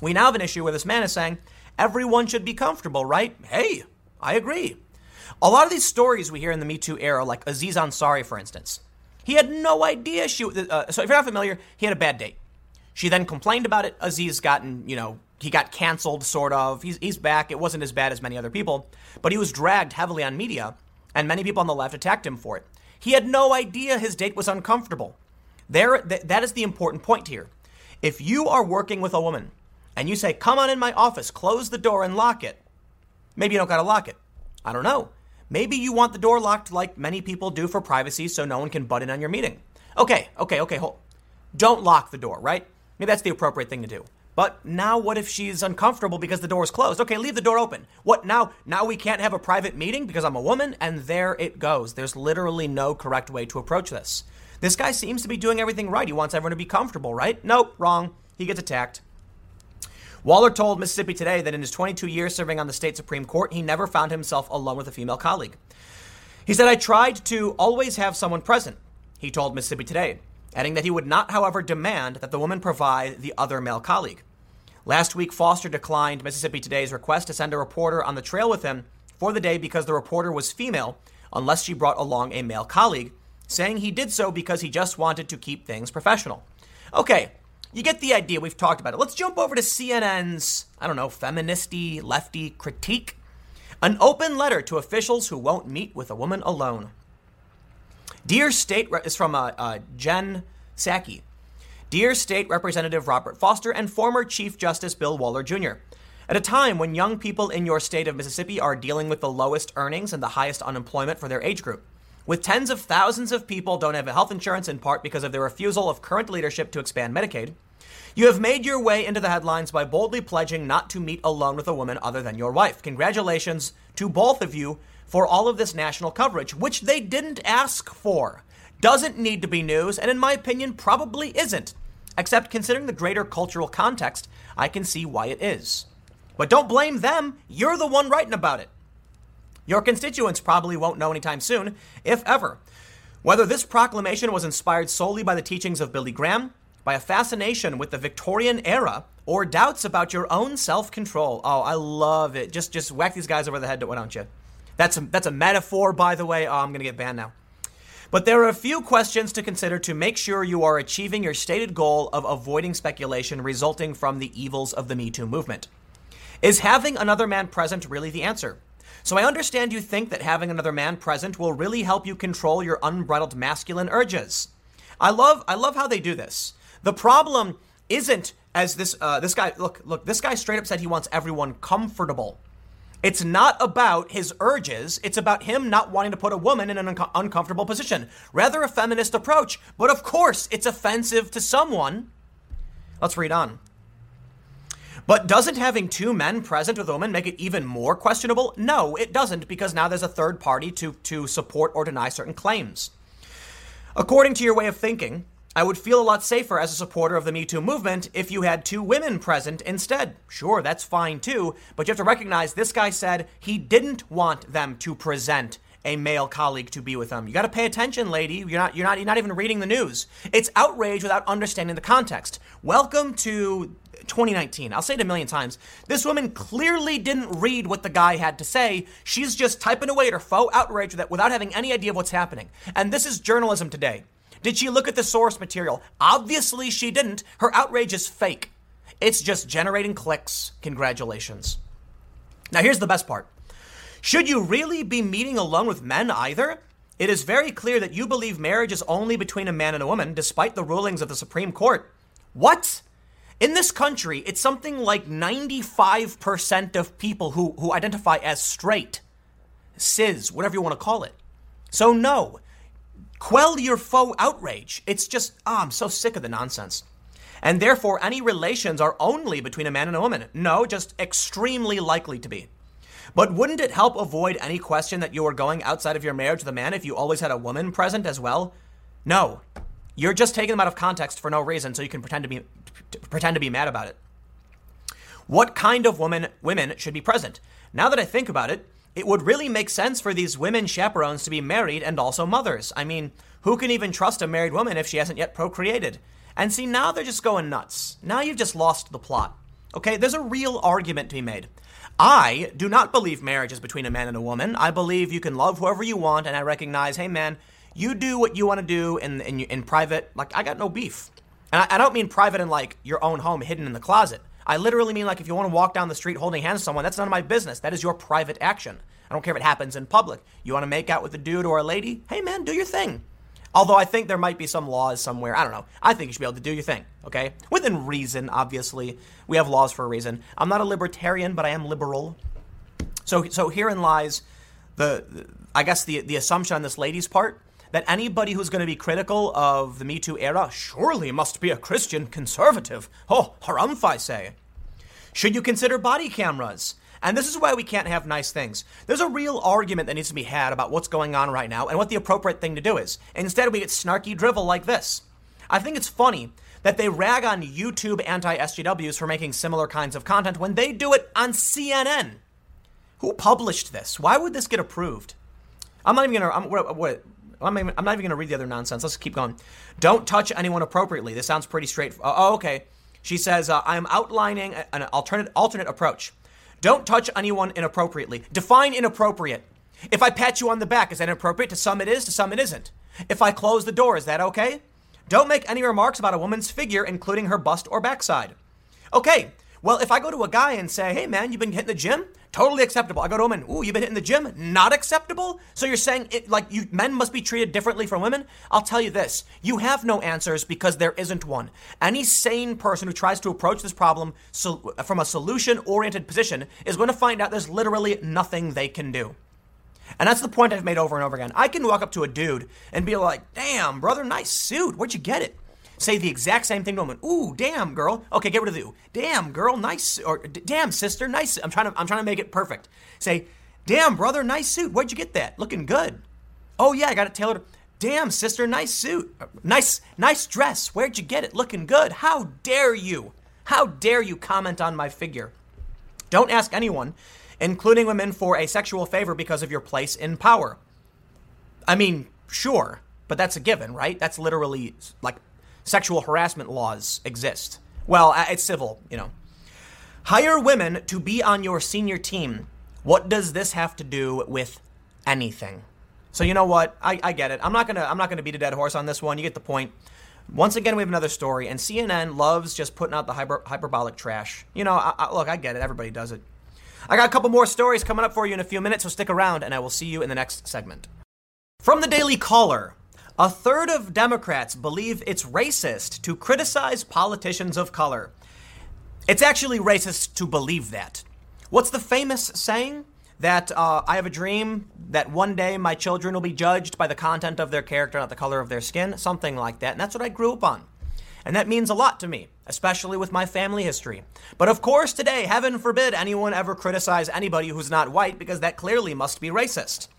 We now have an issue where this man is saying, Everyone should be comfortable, right? Hey, I agree. A lot of these stories we hear in the Me Too era, like Aziz Ansari, for instance, he had no idea she. Uh, so if you're not familiar, he had a bad date. She then complained about it. Aziz gotten, you know, he got canceled, sort of. He's, he's back. It wasn't as bad as many other people, but he was dragged heavily on media, and many people on the left attacked him for it. He had no idea his date was uncomfortable. There, th- that is the important point here. If you are working with a woman and you say, come on in my office, close the door and lock it, maybe you don't gotta lock it. I don't know. Maybe you want the door locked like many people do for privacy so no one can butt in on your meeting. Okay, okay, okay, hold. Don't lock the door, right? Maybe that's the appropriate thing to do. But now what if she's uncomfortable because the door is closed? Okay, leave the door open. What now? Now we can't have a private meeting because I'm a woman? And there it goes. There's literally no correct way to approach this. This guy seems to be doing everything right. He wants everyone to be comfortable, right? Nope, wrong. He gets attacked. Waller told Mississippi Today that in his 22 years serving on the state Supreme Court, he never found himself alone with a female colleague. He said, I tried to always have someone present, he told Mississippi Today, adding that he would not, however, demand that the woman provide the other male colleague. Last week, Foster declined Mississippi Today's request to send a reporter on the trail with him for the day because the reporter was female, unless she brought along a male colleague, saying he did so because he just wanted to keep things professional. Okay, you get the idea. We've talked about it. Let's jump over to CNN's, I don't know, feministy, lefty critique. An open letter to officials who won't meet with a woman alone. Dear State is from uh, uh, Jen Psaki. Dear State Representative Robert Foster and former Chief Justice Bill Waller Jr. At a time when young people in your state of Mississippi are dealing with the lowest earnings and the highest unemployment for their age group, with tens of thousands of people don't have health insurance in part because of the refusal of current leadership to expand Medicaid. You have made your way into the headlines by boldly pledging not to meet alone with a woman other than your wife. Congratulations to both of you for all of this national coverage, which they didn't ask for. Doesn't need to be news, and in my opinion, probably isn't. Except considering the greater cultural context, I can see why it is. But don't blame them, you're the one writing about it. Your constituents probably won't know anytime soon, if ever. Whether this proclamation was inspired solely by the teachings of Billy Graham, by a fascination with the Victorian era, or doubts about your own self-control. Oh, I love it. Just just whack these guys over the head, don't you? That's a, that's a metaphor, by the way. Oh, I'm gonna get banned now. But there are a few questions to consider to make sure you are achieving your stated goal of avoiding speculation resulting from the evils of the Me Too movement. Is having another man present really the answer? So I understand you think that having another man present will really help you control your unbridled masculine urges. I love I love how they do this. The problem isn't as this uh, this guy look look this guy straight up said he wants everyone comfortable. It's not about his urges. It's about him not wanting to put a woman in an un- uncomfortable position. Rather a feminist approach. But of course, it's offensive to someone. Let's read on. But doesn't having two men present with a woman make it even more questionable? No, it doesn't, because now there's a third party to, to support or deny certain claims. According to your way of thinking, I would feel a lot safer as a supporter of the Me Too movement if you had two women present instead. Sure, that's fine too, but you have to recognize this guy said he didn't want them to present a male colleague to be with them. You got to pay attention, lady. You're not you're not you're not even reading the news. It's outrage without understanding the context. Welcome to 2019. I'll say it a million times. This woman clearly didn't read what the guy had to say. She's just typing away at her faux outrage without having any idea of what's happening. And this is journalism today. Did she look at the source material? Obviously, she didn't. Her outrage is fake. It's just generating clicks. Congratulations. Now, here's the best part. Should you really be meeting alone with men either? It is very clear that you believe marriage is only between a man and a woman, despite the rulings of the Supreme Court. What? In this country, it's something like 95% of people who, who identify as straight, cis, whatever you want to call it. So, no, quell your faux outrage. It's just, oh, I'm so sick of the nonsense. And therefore, any relations are only between a man and a woman. No, just extremely likely to be. But wouldn't it help avoid any question that you were going outside of your marriage with a man if you always had a woman present as well? No. You're just taking them out of context for no reason so you can pretend to be pretend to be mad about it. What kind of woman women should be present? Now that I think about it, it would really make sense for these women chaperones to be married and also mothers. I mean, who can even trust a married woman if she hasn't yet procreated? And see, now they're just going nuts. Now you've just lost the plot. Okay, there's a real argument to be made. I do not believe marriage is between a man and a woman. I believe you can love whoever you want, and I recognize, hey man, you do what you want to do in, in, in private. Like, I got no beef. And I, I don't mean private in like your own home hidden in the closet. I literally mean like if you want to walk down the street holding hands with someone, that's none of my business. That is your private action. I don't care if it happens in public. You want to make out with a dude or a lady? Hey man, do your thing. Although I think there might be some laws somewhere. I don't know. I think you should be able to do your thing, okay? Within reason, obviously. We have laws for a reason. I'm not a libertarian, but I am liberal. So, so herein lies the, I guess, the, the assumption on this lady's part that anybody who's going to be critical of the Me Too era surely must be a Christian conservative. Oh, harumph, I say. Should you consider body cameras? And this is why we can't have nice things. There's a real argument that needs to be had about what's going on right now and what the appropriate thing to do is. Instead, we get snarky drivel like this. I think it's funny that they rag on YouTube anti SJWs for making similar kinds of content when they do it on CNN. Who published this? Why would this get approved? I'm not even gonna. I'm, what, what, I'm, even, I'm not even gonna read the other nonsense. Let's keep going. Don't touch anyone appropriately. This sounds pretty straight. Oh, okay. She says, uh, I am outlining an alternate alternate approach. Don't touch anyone inappropriately. Define inappropriate. If I pat you on the back, is that inappropriate? To some it is, to some it isn't. If I close the door, is that okay? Don't make any remarks about a woman's figure, including her bust or backside. Okay, well, if I go to a guy and say, hey man, you've been hitting the gym? Totally acceptable. I go to a woman, ooh, you've been hitting the gym? Not acceptable? So you're saying it like you men must be treated differently from women? I'll tell you this. You have no answers because there isn't one. Any sane person who tries to approach this problem so, from a solution-oriented position is going to find out there's literally nothing they can do. And that's the point I've made over and over again. I can walk up to a dude and be like, damn, brother, nice suit. Where'd you get it? Say the exact same thing to a woman. Ooh, damn girl. Okay, get rid of the ooh. Damn girl, nice or damn sister, nice. I'm trying to I'm trying to make it perfect. Say, damn brother, nice suit. Where'd you get that? Looking good. Oh yeah, I got it tailored. Damn sister, nice suit. Uh, nice nice dress. Where'd you get it? Looking good. How dare you? How dare you comment on my figure? Don't ask anyone, including women, for a sexual favor because of your place in power. I mean, sure, but that's a given, right? That's literally like sexual harassment laws exist. Well, uh, it's civil, you know. Hire women to be on your senior team. What does this have to do with anything? So you know what? I, I get it. I'm not gonna I'm not gonna beat a dead horse on this one. You get the point. Once again, we have another story, and CNN loves just putting out the hyper, hyperbolic trash. You know, I, I, look, I get it. Everybody does it. I got a couple more stories coming up for you in a few minutes, so stick around, and I will see you in the next segment. From the Daily Caller, a third of Democrats believe it's racist to criticize politicians of color. It's actually racist to believe that. What's the famous saying? That uh, I have a dream that one day my children will be judged by the content of their character, not the color of their skin, something like that. And that's what I grew up on. And that means a lot to me, especially with my family history. But of course, today, heaven forbid anyone ever criticize anybody who's not white because that clearly must be racist.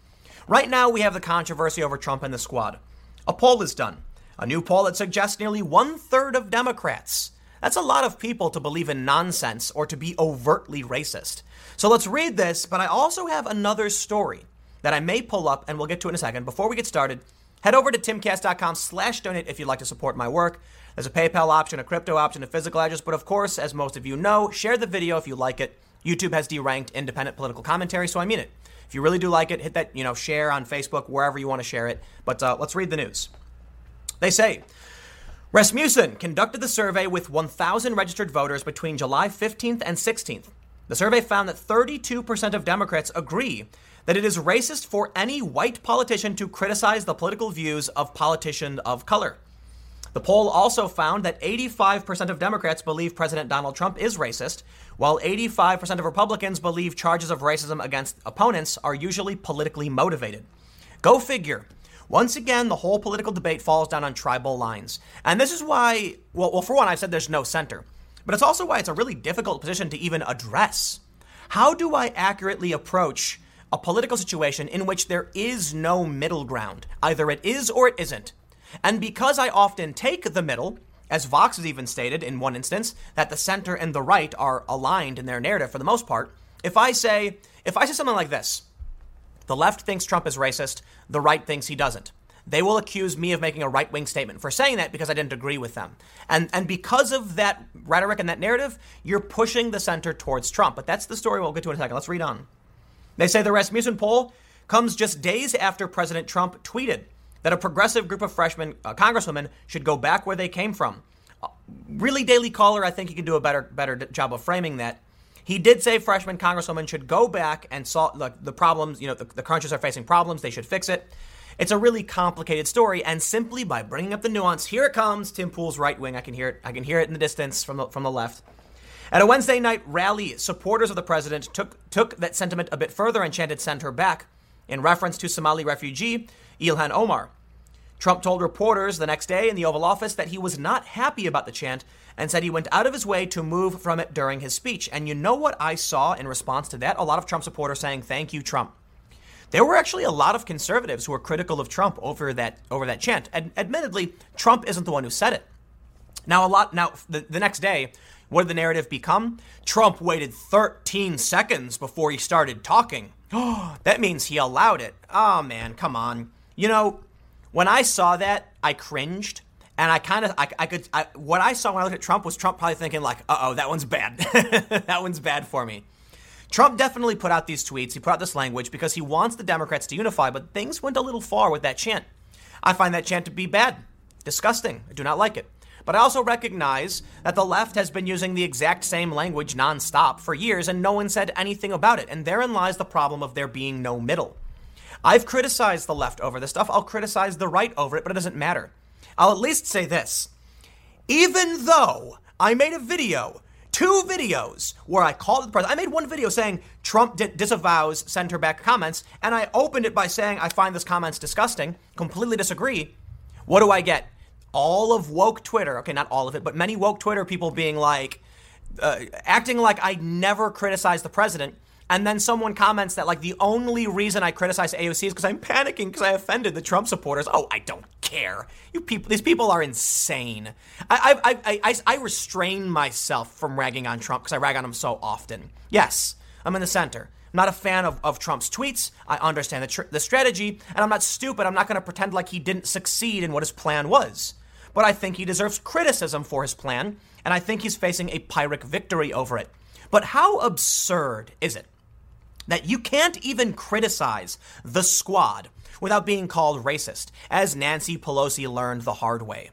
Right now, we have the controversy over Trump and the squad. A poll is done. A new poll that suggests nearly one third of Democrats. That's a lot of people to believe in nonsense or to be overtly racist. So let's read this, but I also have another story that I may pull up and we'll get to in a second. Before we get started, head over to timcast.com slash donate if you'd like to support my work. There's a PayPal option, a crypto option, a physical address, but of course, as most of you know, share the video if you like it. YouTube has deranked independent political commentary, so I mean it. If you really do like it, hit that, you know, share on Facebook, wherever you want to share it. But uh, let's read the news. They say Rasmussen conducted the survey with 1,000 registered voters between July 15th and 16th. The survey found that 32% of Democrats agree that it is racist for any white politician to criticize the political views of politicians of color. The poll also found that 85% of Democrats believe President Donald Trump is racist, while 85% of Republicans believe charges of racism against opponents are usually politically motivated. Go figure. Once again, the whole political debate falls down on tribal lines. And this is why, well, well, for one, I've said there's no center, but it's also why it's a really difficult position to even address. How do I accurately approach a political situation in which there is no middle ground? Either it is or it isn't. And because I often take the middle, as Vox has even stated in one instance, that the center and the right are aligned in their narrative for the most part, if I say, if I say something like this, the left thinks Trump is racist, the right thinks he doesn't. They will accuse me of making a right wing statement for saying that because I didn't agree with them. And, and because of that rhetoric and that narrative, you're pushing the center towards Trump. But that's the story we'll get to in a second. Let's read on. They say the Rasmussen poll comes just days after President Trump tweeted that a progressive group of freshmen uh, congresswomen should go back where they came from. Uh, really, Daily Caller, I think he could do a better better job of framing that. He did say freshman congresswomen should go back and solve the problems. You know, the, the countries are facing problems. They should fix it. It's a really complicated story, and simply by bringing up the nuance, here it comes. Tim Pool's right wing. I can hear it. I can hear it in the distance from the, from the left. At a Wednesday night rally, supporters of the president took took that sentiment a bit further and chanted "Send her back," in reference to Somali refugee Ilhan Omar. Trump told reporters the next day in the Oval Office that he was not happy about the chant and said he went out of his way to move from it during his speech. And you know what I saw in response to that? A lot of Trump supporters saying, "Thank you, Trump." There were actually a lot of conservatives who were critical of Trump over that over that chant. And admittedly, Trump isn't the one who said it. Now a lot now the, the next day, what did the narrative become? Trump waited 13 seconds before he started talking. that means he allowed it. Oh man, come on. You know, when I saw that, I cringed. And I kind of, I, I, could, I, what I saw when I looked at Trump was Trump probably thinking like, uh oh, that one's bad. that one's bad for me. Trump definitely put out these tweets, he put out this language because he wants the Democrats to unify, but things went a little far with that chant. I find that chant to be bad, disgusting. I do not like it. But I also recognize that the left has been using the exact same language nonstop for years and no one said anything about it. And therein lies the problem of there being no middle. I've criticized the left over this stuff. I'll criticize the right over it, but it doesn't matter. I'll at least say this. Even though I made a video two videos where I called the president. I made one video saying Trump disavows center back comments, and I opened it by saying I find this comments disgusting, completely disagree. What do I get? All of woke Twitter, okay, not all of it, but many woke Twitter people being like, uh, acting like I never criticized the president and then someone comments that like the only reason I criticize AOC is because I'm panicking because I offended the Trump supporters. Oh, I don't care. You people, these people are insane. I I I I, I restrain myself from ragging on Trump because I rag on him so often. Yes, I'm in the center. I'm not a fan of, of Trump's tweets. I understand the, tr- the strategy, and I'm not stupid. I'm not going to pretend like he didn't succeed in what his plan was. But I think he deserves criticism for his plan, and I think he's facing a Pyrrhic victory over it. But how absurd is it that you can't even criticize the squad without being called racist, as Nancy Pelosi learned the hard way.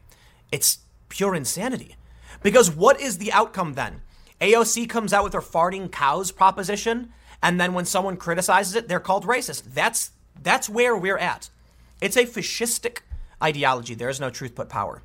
It's pure insanity. Because what is the outcome then? AOC comes out with her farting cows proposition, and then when someone criticizes it, they're called racist. That's that's where we're at. It's a fascistic ideology. There is no truth but power.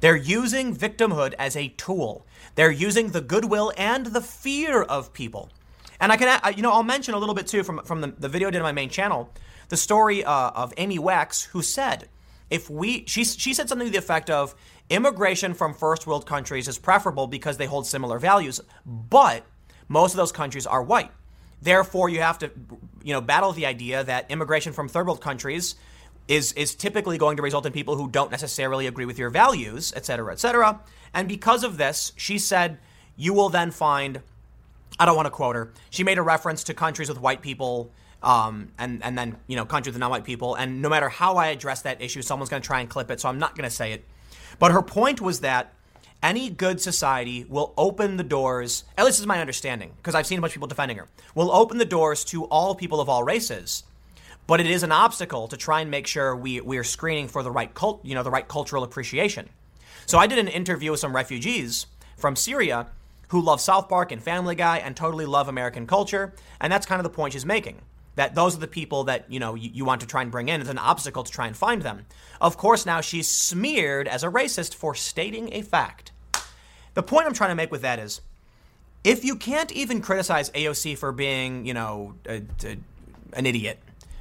They're using victimhood as a tool. They're using the goodwill and the fear of people and I can, you know, I'll mention a little bit too from, from the, the video I did on my main channel, the story uh, of Amy Wax, who said, if we, she, she said something to the effect of, immigration from first world countries is preferable because they hold similar values, but most of those countries are white. Therefore, you have to, you know, battle the idea that immigration from third world countries is is typically going to result in people who don't necessarily agree with your values, et cetera, et cetera. And because of this, she said, you will then find I don't want to quote her. She made a reference to countries with white people, um, and and then you know countries with non-white people. And no matter how I address that issue, someone's going to try and clip it. So I'm not going to say it. But her point was that any good society will open the doors. At least is my understanding, because I've seen a bunch of people defending her. Will open the doors to all people of all races. But it is an obstacle to try and make sure we we are screening for the right cult, you know, the right cultural appreciation. So I did an interview with some refugees from Syria who love South Park and Family Guy and totally love American culture. And that's kind of the point she's making. That those are the people that you know you, you want to try and bring in as an obstacle to try and find them. Of course, now she's smeared as a racist for stating a fact. The point I'm trying to make with that is, if you can't even criticize AOC for being, you know, a, a, an idiot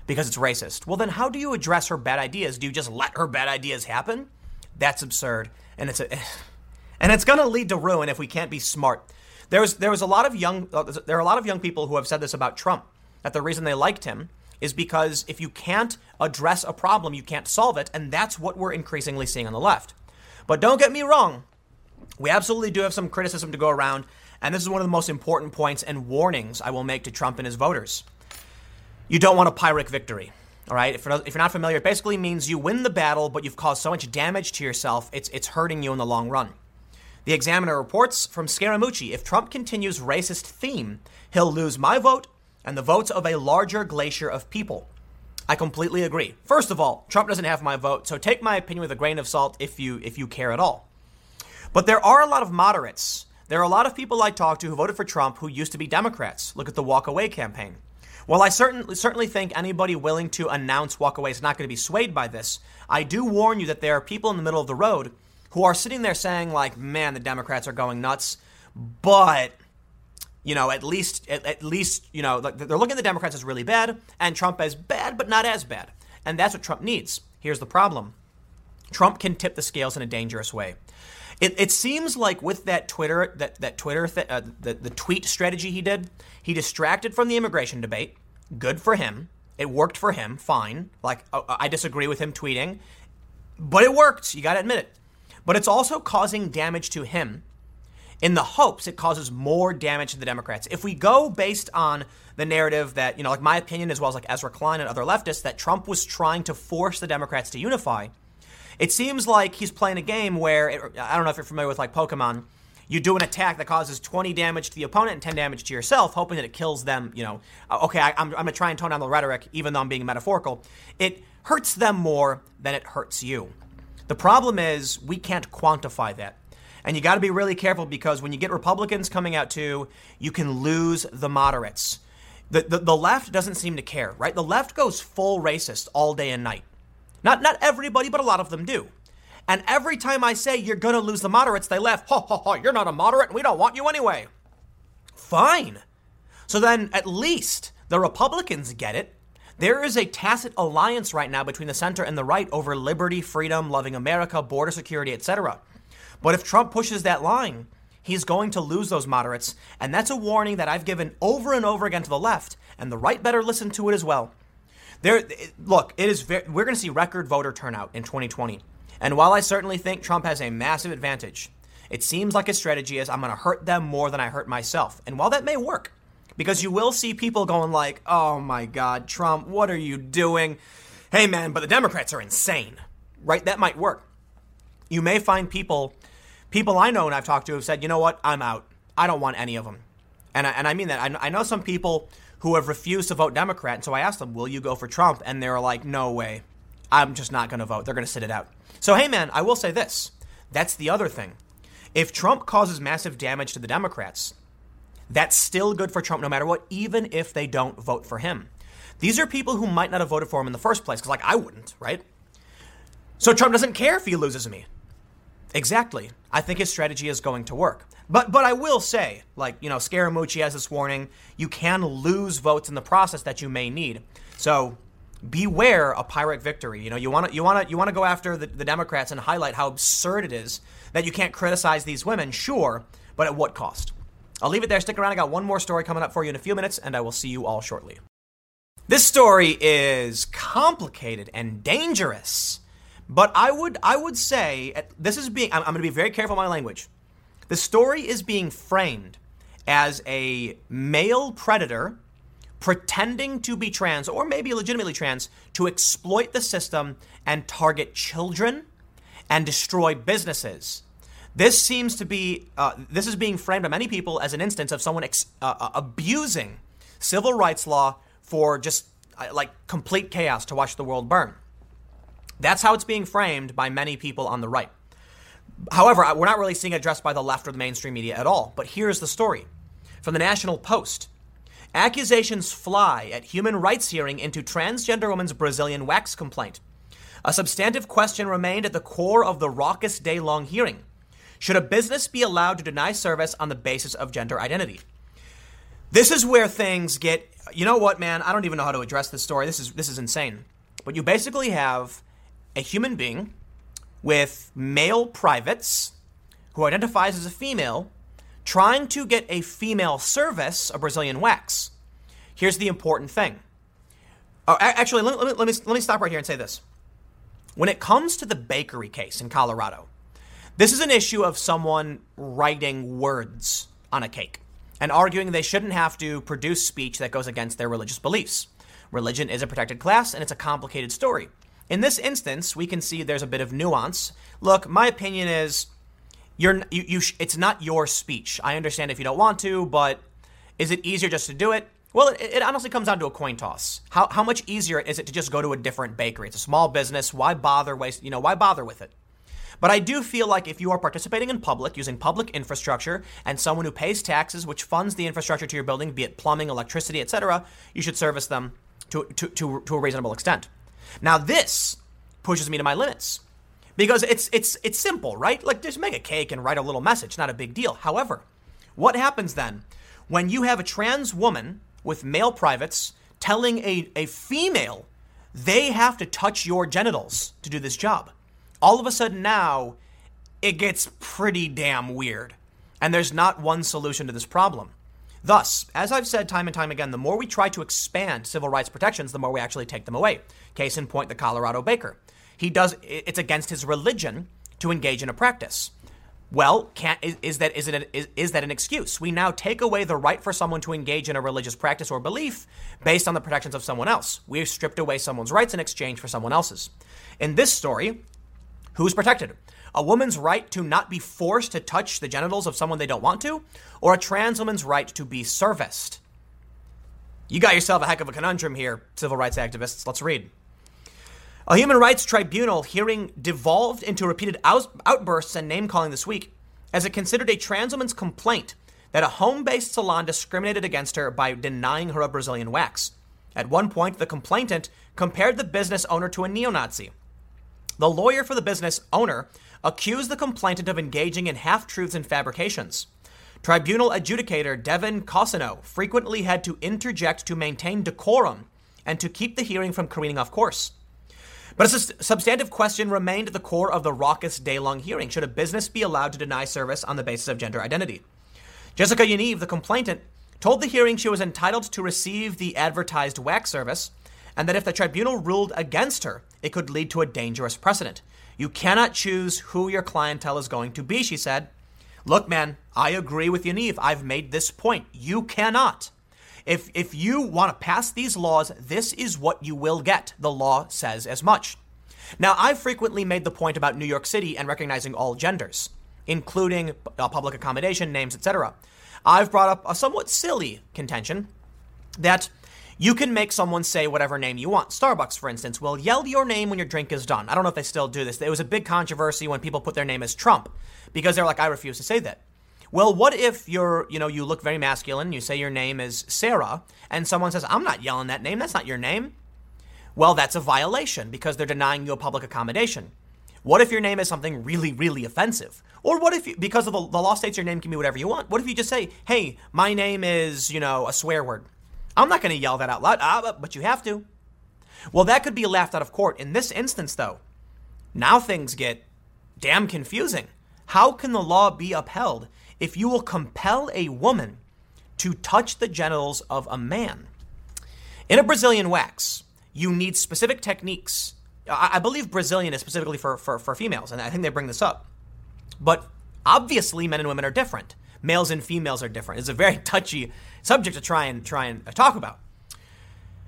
because it's racist, well, then how do you address her bad ideas? Do you just let her bad ideas happen? That's absurd, and it's a and it's going to lead to ruin if we can't be smart. There's there was a lot of young uh, there are a lot of young people who have said this about Trump that the reason they liked him is because if you can't address a problem, you can't solve it, and that's what we're increasingly seeing on the left. But don't get me wrong, we absolutely do have some criticism to go around, and this is one of the most important points and warnings I will make to Trump and his voters. You don't want a Pyrrhic victory. All right, if you're, if you're not familiar, it basically means you win the battle, but you've caused so much damage to yourself, it's, it's hurting you in the long run. The Examiner reports from Scaramucci if Trump continues racist theme, he'll lose my vote and the votes of a larger glacier of people. I completely agree. First of all, Trump doesn't have my vote, so take my opinion with a grain of salt if you if you care at all. But there are a lot of moderates. There are a lot of people I talk to who voted for Trump who used to be Democrats. Look at the walk away campaign. While I certainly certainly think anybody willing to announce walk away is not going to be swayed by this, I do warn you that there are people in the middle of the road who are sitting there saying like, "Man, the Democrats are going nuts," but you know, at least at, at least you know they're looking at the Democrats as really bad and Trump as bad, but not as bad, and that's what Trump needs. Here's the problem: Trump can tip the scales in a dangerous way. It, it seems like with that Twitter that that Twitter th- uh, the the tweet strategy he did, he distracted from the immigration debate. Good for him. It worked for him. Fine. Like uh, I disagree with him tweeting, but it worked. You got to admit it. But it's also causing damage to him. In the hopes it causes more damage to the Democrats. If we go based on the narrative that, you know, like my opinion, as well as like Ezra Klein and other leftists, that Trump was trying to force the Democrats to unify, it seems like he's playing a game where it, I don't know if you're familiar with like Pokemon. You do an attack that causes 20 damage to the opponent and 10 damage to yourself, hoping that it kills them. You know, uh, okay, I, am going to try and tone down the rhetoric, even though I'm being metaphorical. It hurts them more than it hurts you. The problem is we can't quantify that. And you got to be really careful because when you get Republicans coming out too, you can lose the moderates. The, the, the left doesn't seem to care, right? The left goes full racist all day and night. Not not everybody, but a lot of them do. And every time I say you're going to lose the moderates, they laugh. Ha ha ha, you're not a moderate and we don't want you anyway. Fine. So then at least the Republicans get it. There is a tacit alliance right now between the center and the right over liberty, freedom, loving America, border security, etc. But if Trump pushes that line, he's going to lose those moderates, and that's a warning that I've given over and over again to the left, and the right better listen to it as well. There, look, it is very, we're going to see record voter turnout in 2020. And while I certainly think Trump has a massive advantage, it seems like his strategy is I'm going to hurt them more than I hurt myself. And while that may work, because you will see people going like, "Oh my god, Trump, what are you doing?" Hey man, but the Democrats are insane. Right? That might work. You may find people people I know and I've talked to have said, "You know what? I'm out. I don't want any of them." And I, and I mean that. I, I know some people who have refused to vote Democrat. And so I asked them, will you go for Trump? And they're like, no way. I'm just not going to vote. They're going to sit it out. So, hey, man, I will say this. That's the other thing. If Trump causes massive damage to the Democrats, that's still good for Trump no matter what, even if they don't vote for him. These are people who might not have voted for him in the first place, because, like, I wouldn't, right? So Trump doesn't care if he loses me. Exactly. I think his strategy is going to work. But but I will say, like, you know, Scaramucci has this warning, you can lose votes in the process that you may need. So beware a Pyrrhic victory. You know, you want to you want to you want to go after the, the Democrats and highlight how absurd it is that you can't criticize these women, sure, but at what cost? I'll leave it there. Stick around. I got one more story coming up for you in a few minutes, and I will see you all shortly. This story is complicated and dangerous, but I would I would say this is being I'm, I'm going to be very careful my language. The story is being framed as a male predator pretending to be trans or maybe legitimately trans to exploit the system and target children and destroy businesses. This seems to be, uh, this is being framed by many people as an instance of someone ex- uh, uh abusing civil rights law for just uh, like complete chaos to watch the world burn. That's how it's being framed by many people on the right. However, we're not really seeing it addressed by the left or the mainstream media at all. But here's the story from the National Post. Accusations fly at human rights hearing into transgender woman's Brazilian wax complaint. A substantive question remained at the core of the raucous day long hearing. Should a business be allowed to deny service on the basis of gender identity? This is where things get you know what, man, I don't even know how to address this story. This is this is insane. But you basically have a human being with male privates who identifies as a female trying to get a female service, a Brazilian wax. Here's the important thing. Oh, actually, let me, let, me, let me stop right here and say this. When it comes to the bakery case in Colorado, this is an issue of someone writing words on a cake and arguing they shouldn't have to produce speech that goes against their religious beliefs. Religion is a protected class and it's a complicated story. In this instance, we can see there's a bit of nuance. Look, my opinion is you're you, you sh- it's not your speech. I understand if you don't want to, but is it easier just to do it? Well, it, it, honestly comes down to a coin toss. How, how much easier is it to just go to a different bakery? It's a small business. Why bother waste? You know, why bother with it? But I do feel like if you are participating in public using public infrastructure and someone who pays taxes, which funds the infrastructure to your building, be it plumbing, electricity, etc., you should service them to, to, to, to a reasonable extent. Now, this pushes me to my limits because it's it's it's simple, right? Like just make a cake and write a little message, not a big deal. However, what happens then when you have a trans woman with male privates telling a, a female they have to touch your genitals to do this job? All of a sudden now it gets pretty damn weird. And there's not one solution to this problem. Thus, as I've said time and time again, the more we try to expand civil rights protections, the more we actually take them away. Case in point, the Colorado baker. He does it's against his religion to engage in a practice. Well, can, is, is, that is, it, is, is that an excuse? We now take away the right for someone to engage in a religious practice or belief based on the protections of someone else. We've stripped away someone's rights in exchange for someone else's. In this story, who's protected? A woman's right to not be forced to touch the genitals of someone they don't want to, or a trans woman's right to be serviced? You got yourself a heck of a conundrum here, civil rights activists. Let's read. A human rights tribunal hearing devolved into repeated out- outbursts and name calling this week as it considered a trans woman's complaint that a home based salon discriminated against her by denying her a Brazilian wax. At one point, the complainant compared the business owner to a neo Nazi. The lawyer for the business owner accused the complainant of engaging in half truths and fabrications. Tribunal adjudicator Devyn Cousineau frequently had to interject to maintain decorum and to keep the hearing from careening off course. But a substantive question remained at the core of the raucous day long hearing. Should a business be allowed to deny service on the basis of gender identity? Jessica Yaniv, the complainant, told the hearing she was entitled to receive the advertised wax service and that if the tribunal ruled against her, it could lead to a dangerous precedent. You cannot choose who your clientele is going to be, she said. Look, man, I agree with Yaniv. I've made this point. You cannot. If, if you want to pass these laws, this is what you will get. The law says as much. Now, I've frequently made the point about New York City and recognizing all genders, including uh, public accommodation, names, etc. I've brought up a somewhat silly contention that you can make someone say whatever name you want. Starbucks, for instance, will yell your name when your drink is done. I don't know if they still do this. It was a big controversy when people put their name as Trump because they're like, I refuse to say that. Well, what if you're, you know, you look very masculine, you say your name is Sarah, and someone says, I'm not yelling that name, that's not your name? Well, that's a violation because they're denying you a public accommodation. What if your name is something really, really offensive? Or what if, you, because of the, the law states your name can be whatever you want, what if you just say, hey, my name is, you know, a swear word? I'm not going to yell that out loud, ah, but you have to. Well, that could be laughed out of court. In this instance, though, now things get damn confusing. How can the law be upheld if you will compel a woman to touch the genitals of a man. In a Brazilian wax, you need specific techniques. I, believe Brazilian is specifically for, for, for females, and I think they bring this up. But obviously, men and women are different. Males and females are different. It's a very touchy subject to try and try and uh, talk about.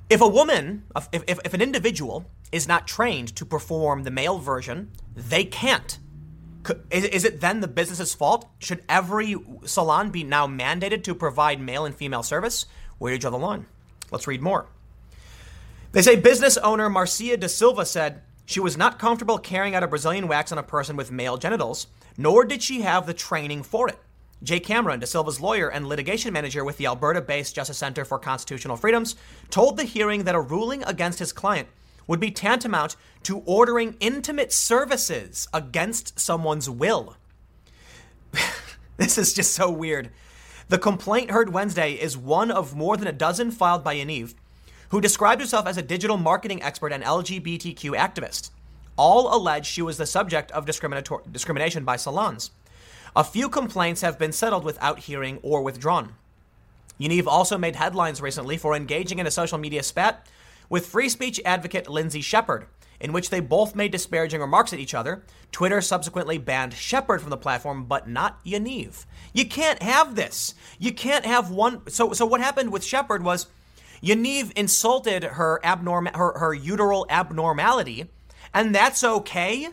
If a woman, if, if, if an individual is not trained to perform the male version, they can't is, is it then the business's fault? Should every salon be now mandated to provide male and female service? Where do you draw the line? Let's read more. They say business owner Marcia da Silva said she was not comfortable carrying out a Brazilian wax on a person with male genitals, nor did she have the training for it. Jay Cameron, De Silva's lawyer and litigation manager with the Alberta based Justice Center for Constitutional Freedoms, told the hearing that a ruling against his client would be tantamount to ordering intimate services against someone's will. this is just so weird. The complaint heard Wednesday is one of more than a dozen filed by Yaniv, who described herself as a digital marketing expert and LGBTQ activist. All allege she was the subject of discrimination by salons. A few complaints have been settled without hearing or withdrawn. Yaniv also made headlines recently for engaging in a social media spat with free speech advocate Lindsay Shepherd, in which they both made disparaging remarks at each other. Twitter subsequently banned Shepherd from the platform, but not Yaniv. You can't have this. You can't have one. So, so what happened with Shepherd was Yaniv insulted her abnormal, her, her uteral abnormality, and that's okay.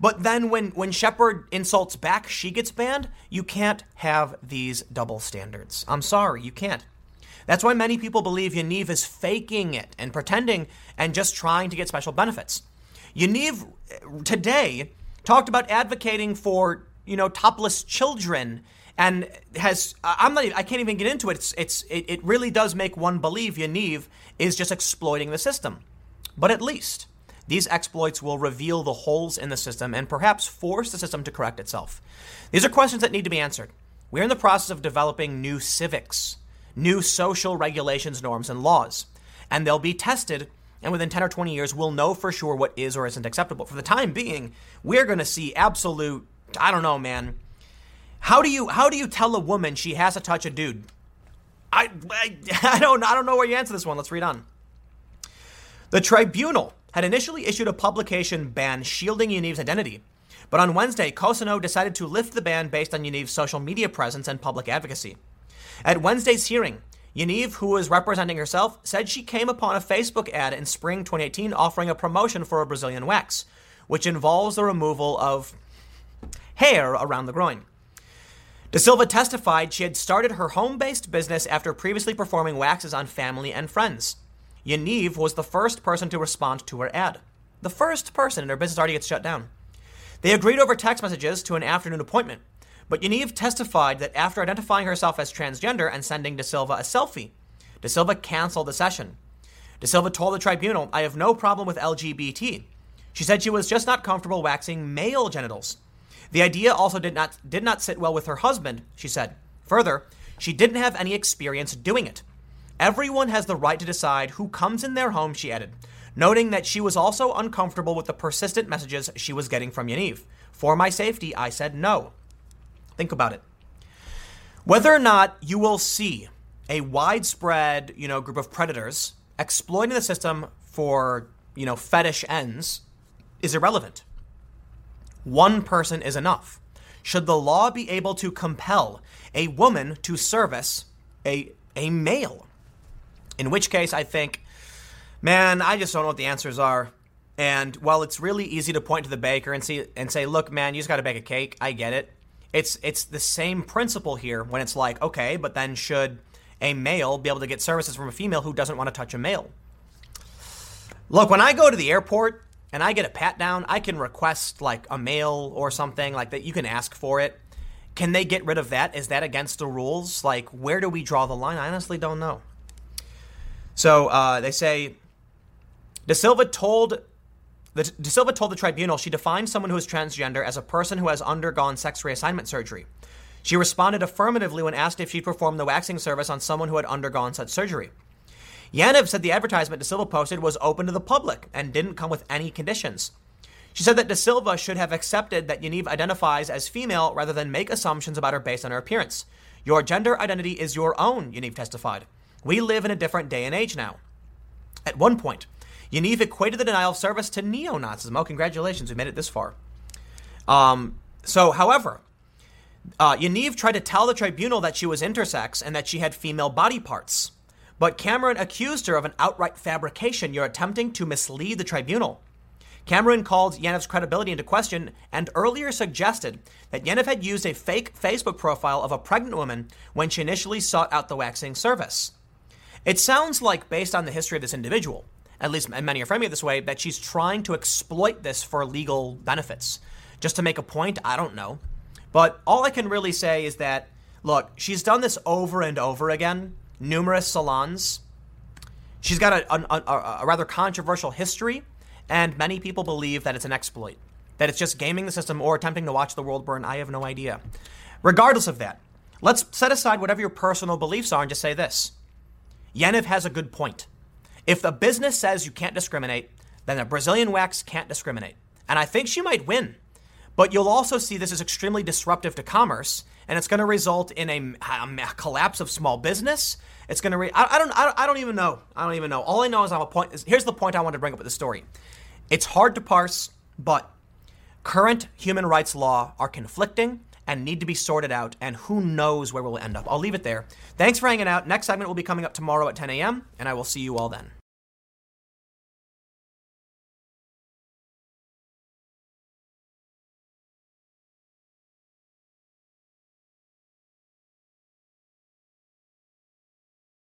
But then when, when Shepherd insults back, she gets banned. You can't have these double standards. I'm sorry, you can't. That's why many people believe Yaniv is faking it and pretending and just trying to get special benefits. Yaniv eh, today talked about advocating for, you know, topless children and has I'm not I can't even get into it. It's it's it, it really does make one believe Yaniv is just exploiting the system. But at least these exploits will reveal the holes in the system and perhaps force the system to correct itself. These are questions that need to be answered. We're in the process of developing new civics, new social regulations, norms, and laws, and they'll be tested. And within 10 or 20 years, we'll know for sure what is or isn't acceptable. For the time being, we're going to see absolute, I don't know, man. How do you how do you tell a woman she has to touch a dude? I, I, I don't I don't know where you answer this one. Let's read on. The tribunal had initially issued a publication ban shielding Yaniv's identity, but on Wednesday, Cousineau decided to lift the ban based on Yaniv's social media presence and public advocacy. At Wednesday's hearing, Yaniv, who was representing herself, said she came upon a Facebook ad in spring 2018 offering a promotion for a Brazilian wax, which involves the removal of hair around the groin. De Silva testified she had started her home based business after previously performing waxes on family and friends. Yaniv was the first person to respond to her ad. The first person, and her business already gets shut down. They agreed over text messages to an afternoon appointment, but Yaniv testified that after identifying herself as transgender and sending De Silva a selfie, De Silva canceled the session. De Silva told the tribunal, I have no problem with LGBT. She said she was just not comfortable waxing male genitals. The idea also did not, did not sit well with her husband, she said. Further, she didn't have any experience doing it. Everyone has the right to decide who comes in their home, she added, noting that she was also uncomfortable with the persistent messages she was getting from Yaniv. For my safety, I said no. Think about it. Whether or not you will see a widespread, you know, group of predators exploiting the system for, you know, fetish ends is irrelevant. One person is enough. Should the law be able to compel a woman to service a, a male? In which case, I think, man, I just don't know what the answers are. And while it's really easy to point to the baker and see and say, "Look, man, you just got to bake a cake," I get it. It's it's the same principle here when it's like, okay, but then should a male be able to get services from a female who doesn't want to touch a male? Look, when I go to the airport and I get a pat down, I can request like a male or something like that. You can ask for it. Can they get rid of that? Is that against the rules? Like, where do we draw the line? I honestly don't know. So uh, they say De Silva told the, De Silva told the tribunal she defines someone who is transgender as a person who has undergone sex reassignment surgery. She responded affirmatively when asked if she'd perform the waxing service on someone who had undergone such surgery. Yaniv said the advertisement De Silva posted was open to the public and didn't come with any conditions. She said that De Silva should have accepted that Yaniv identifies as female rather than make assumptions about her based on her appearance. Your gender identity is your own, Yaniv testified. We live in a different day and age now. At one point, Yaniv equated the denial of service to neo Nazism. Oh, congratulations, we made it this far. Um, so, however, uh, Yaniv tried to tell the tribunal that she was intersex and that she had female body parts. But Cameron accused her of an outright fabrication. You're attempting to mislead the tribunal. Cameron called Yaniv's credibility into question and earlier suggested that Yaniv had used a fake Facebook profile of a pregnant woman when she initially sought out the waxing service. It sounds like, based on the history of this individual, at least and many are framing it this way, that she's trying to exploit this for legal benefits. Just to make a point, I don't know. But all I can really say is that, look, she's done this over and over again, numerous salons. She's got a, a, a, a rather controversial history, and many people believe that it's an exploit, that it's just gaming the system or attempting to watch the world burn. I have no idea. Regardless of that, let's set aside whatever your personal beliefs are and just say this Yaniv has a good point. If the business says you can't discriminate, then the Brazilian wax can't discriminate. And I think she might win. But you'll also see this is extremely disruptive to commerce, and it's going to result in a, a, collapse of small business. It's going to. Re- I, I, don't. I, don't even know. I don't even know. All I know is I'm a point. Is, here's the point I wanted to bring up with the story. It's hard to parse, but current human rights law are conflicting, and need to be sorted out, and who knows where we'll end up. I'll leave it there. Thanks for hanging out. Next segment will be coming up tomorrow at 10 a.m., and I will see you all then.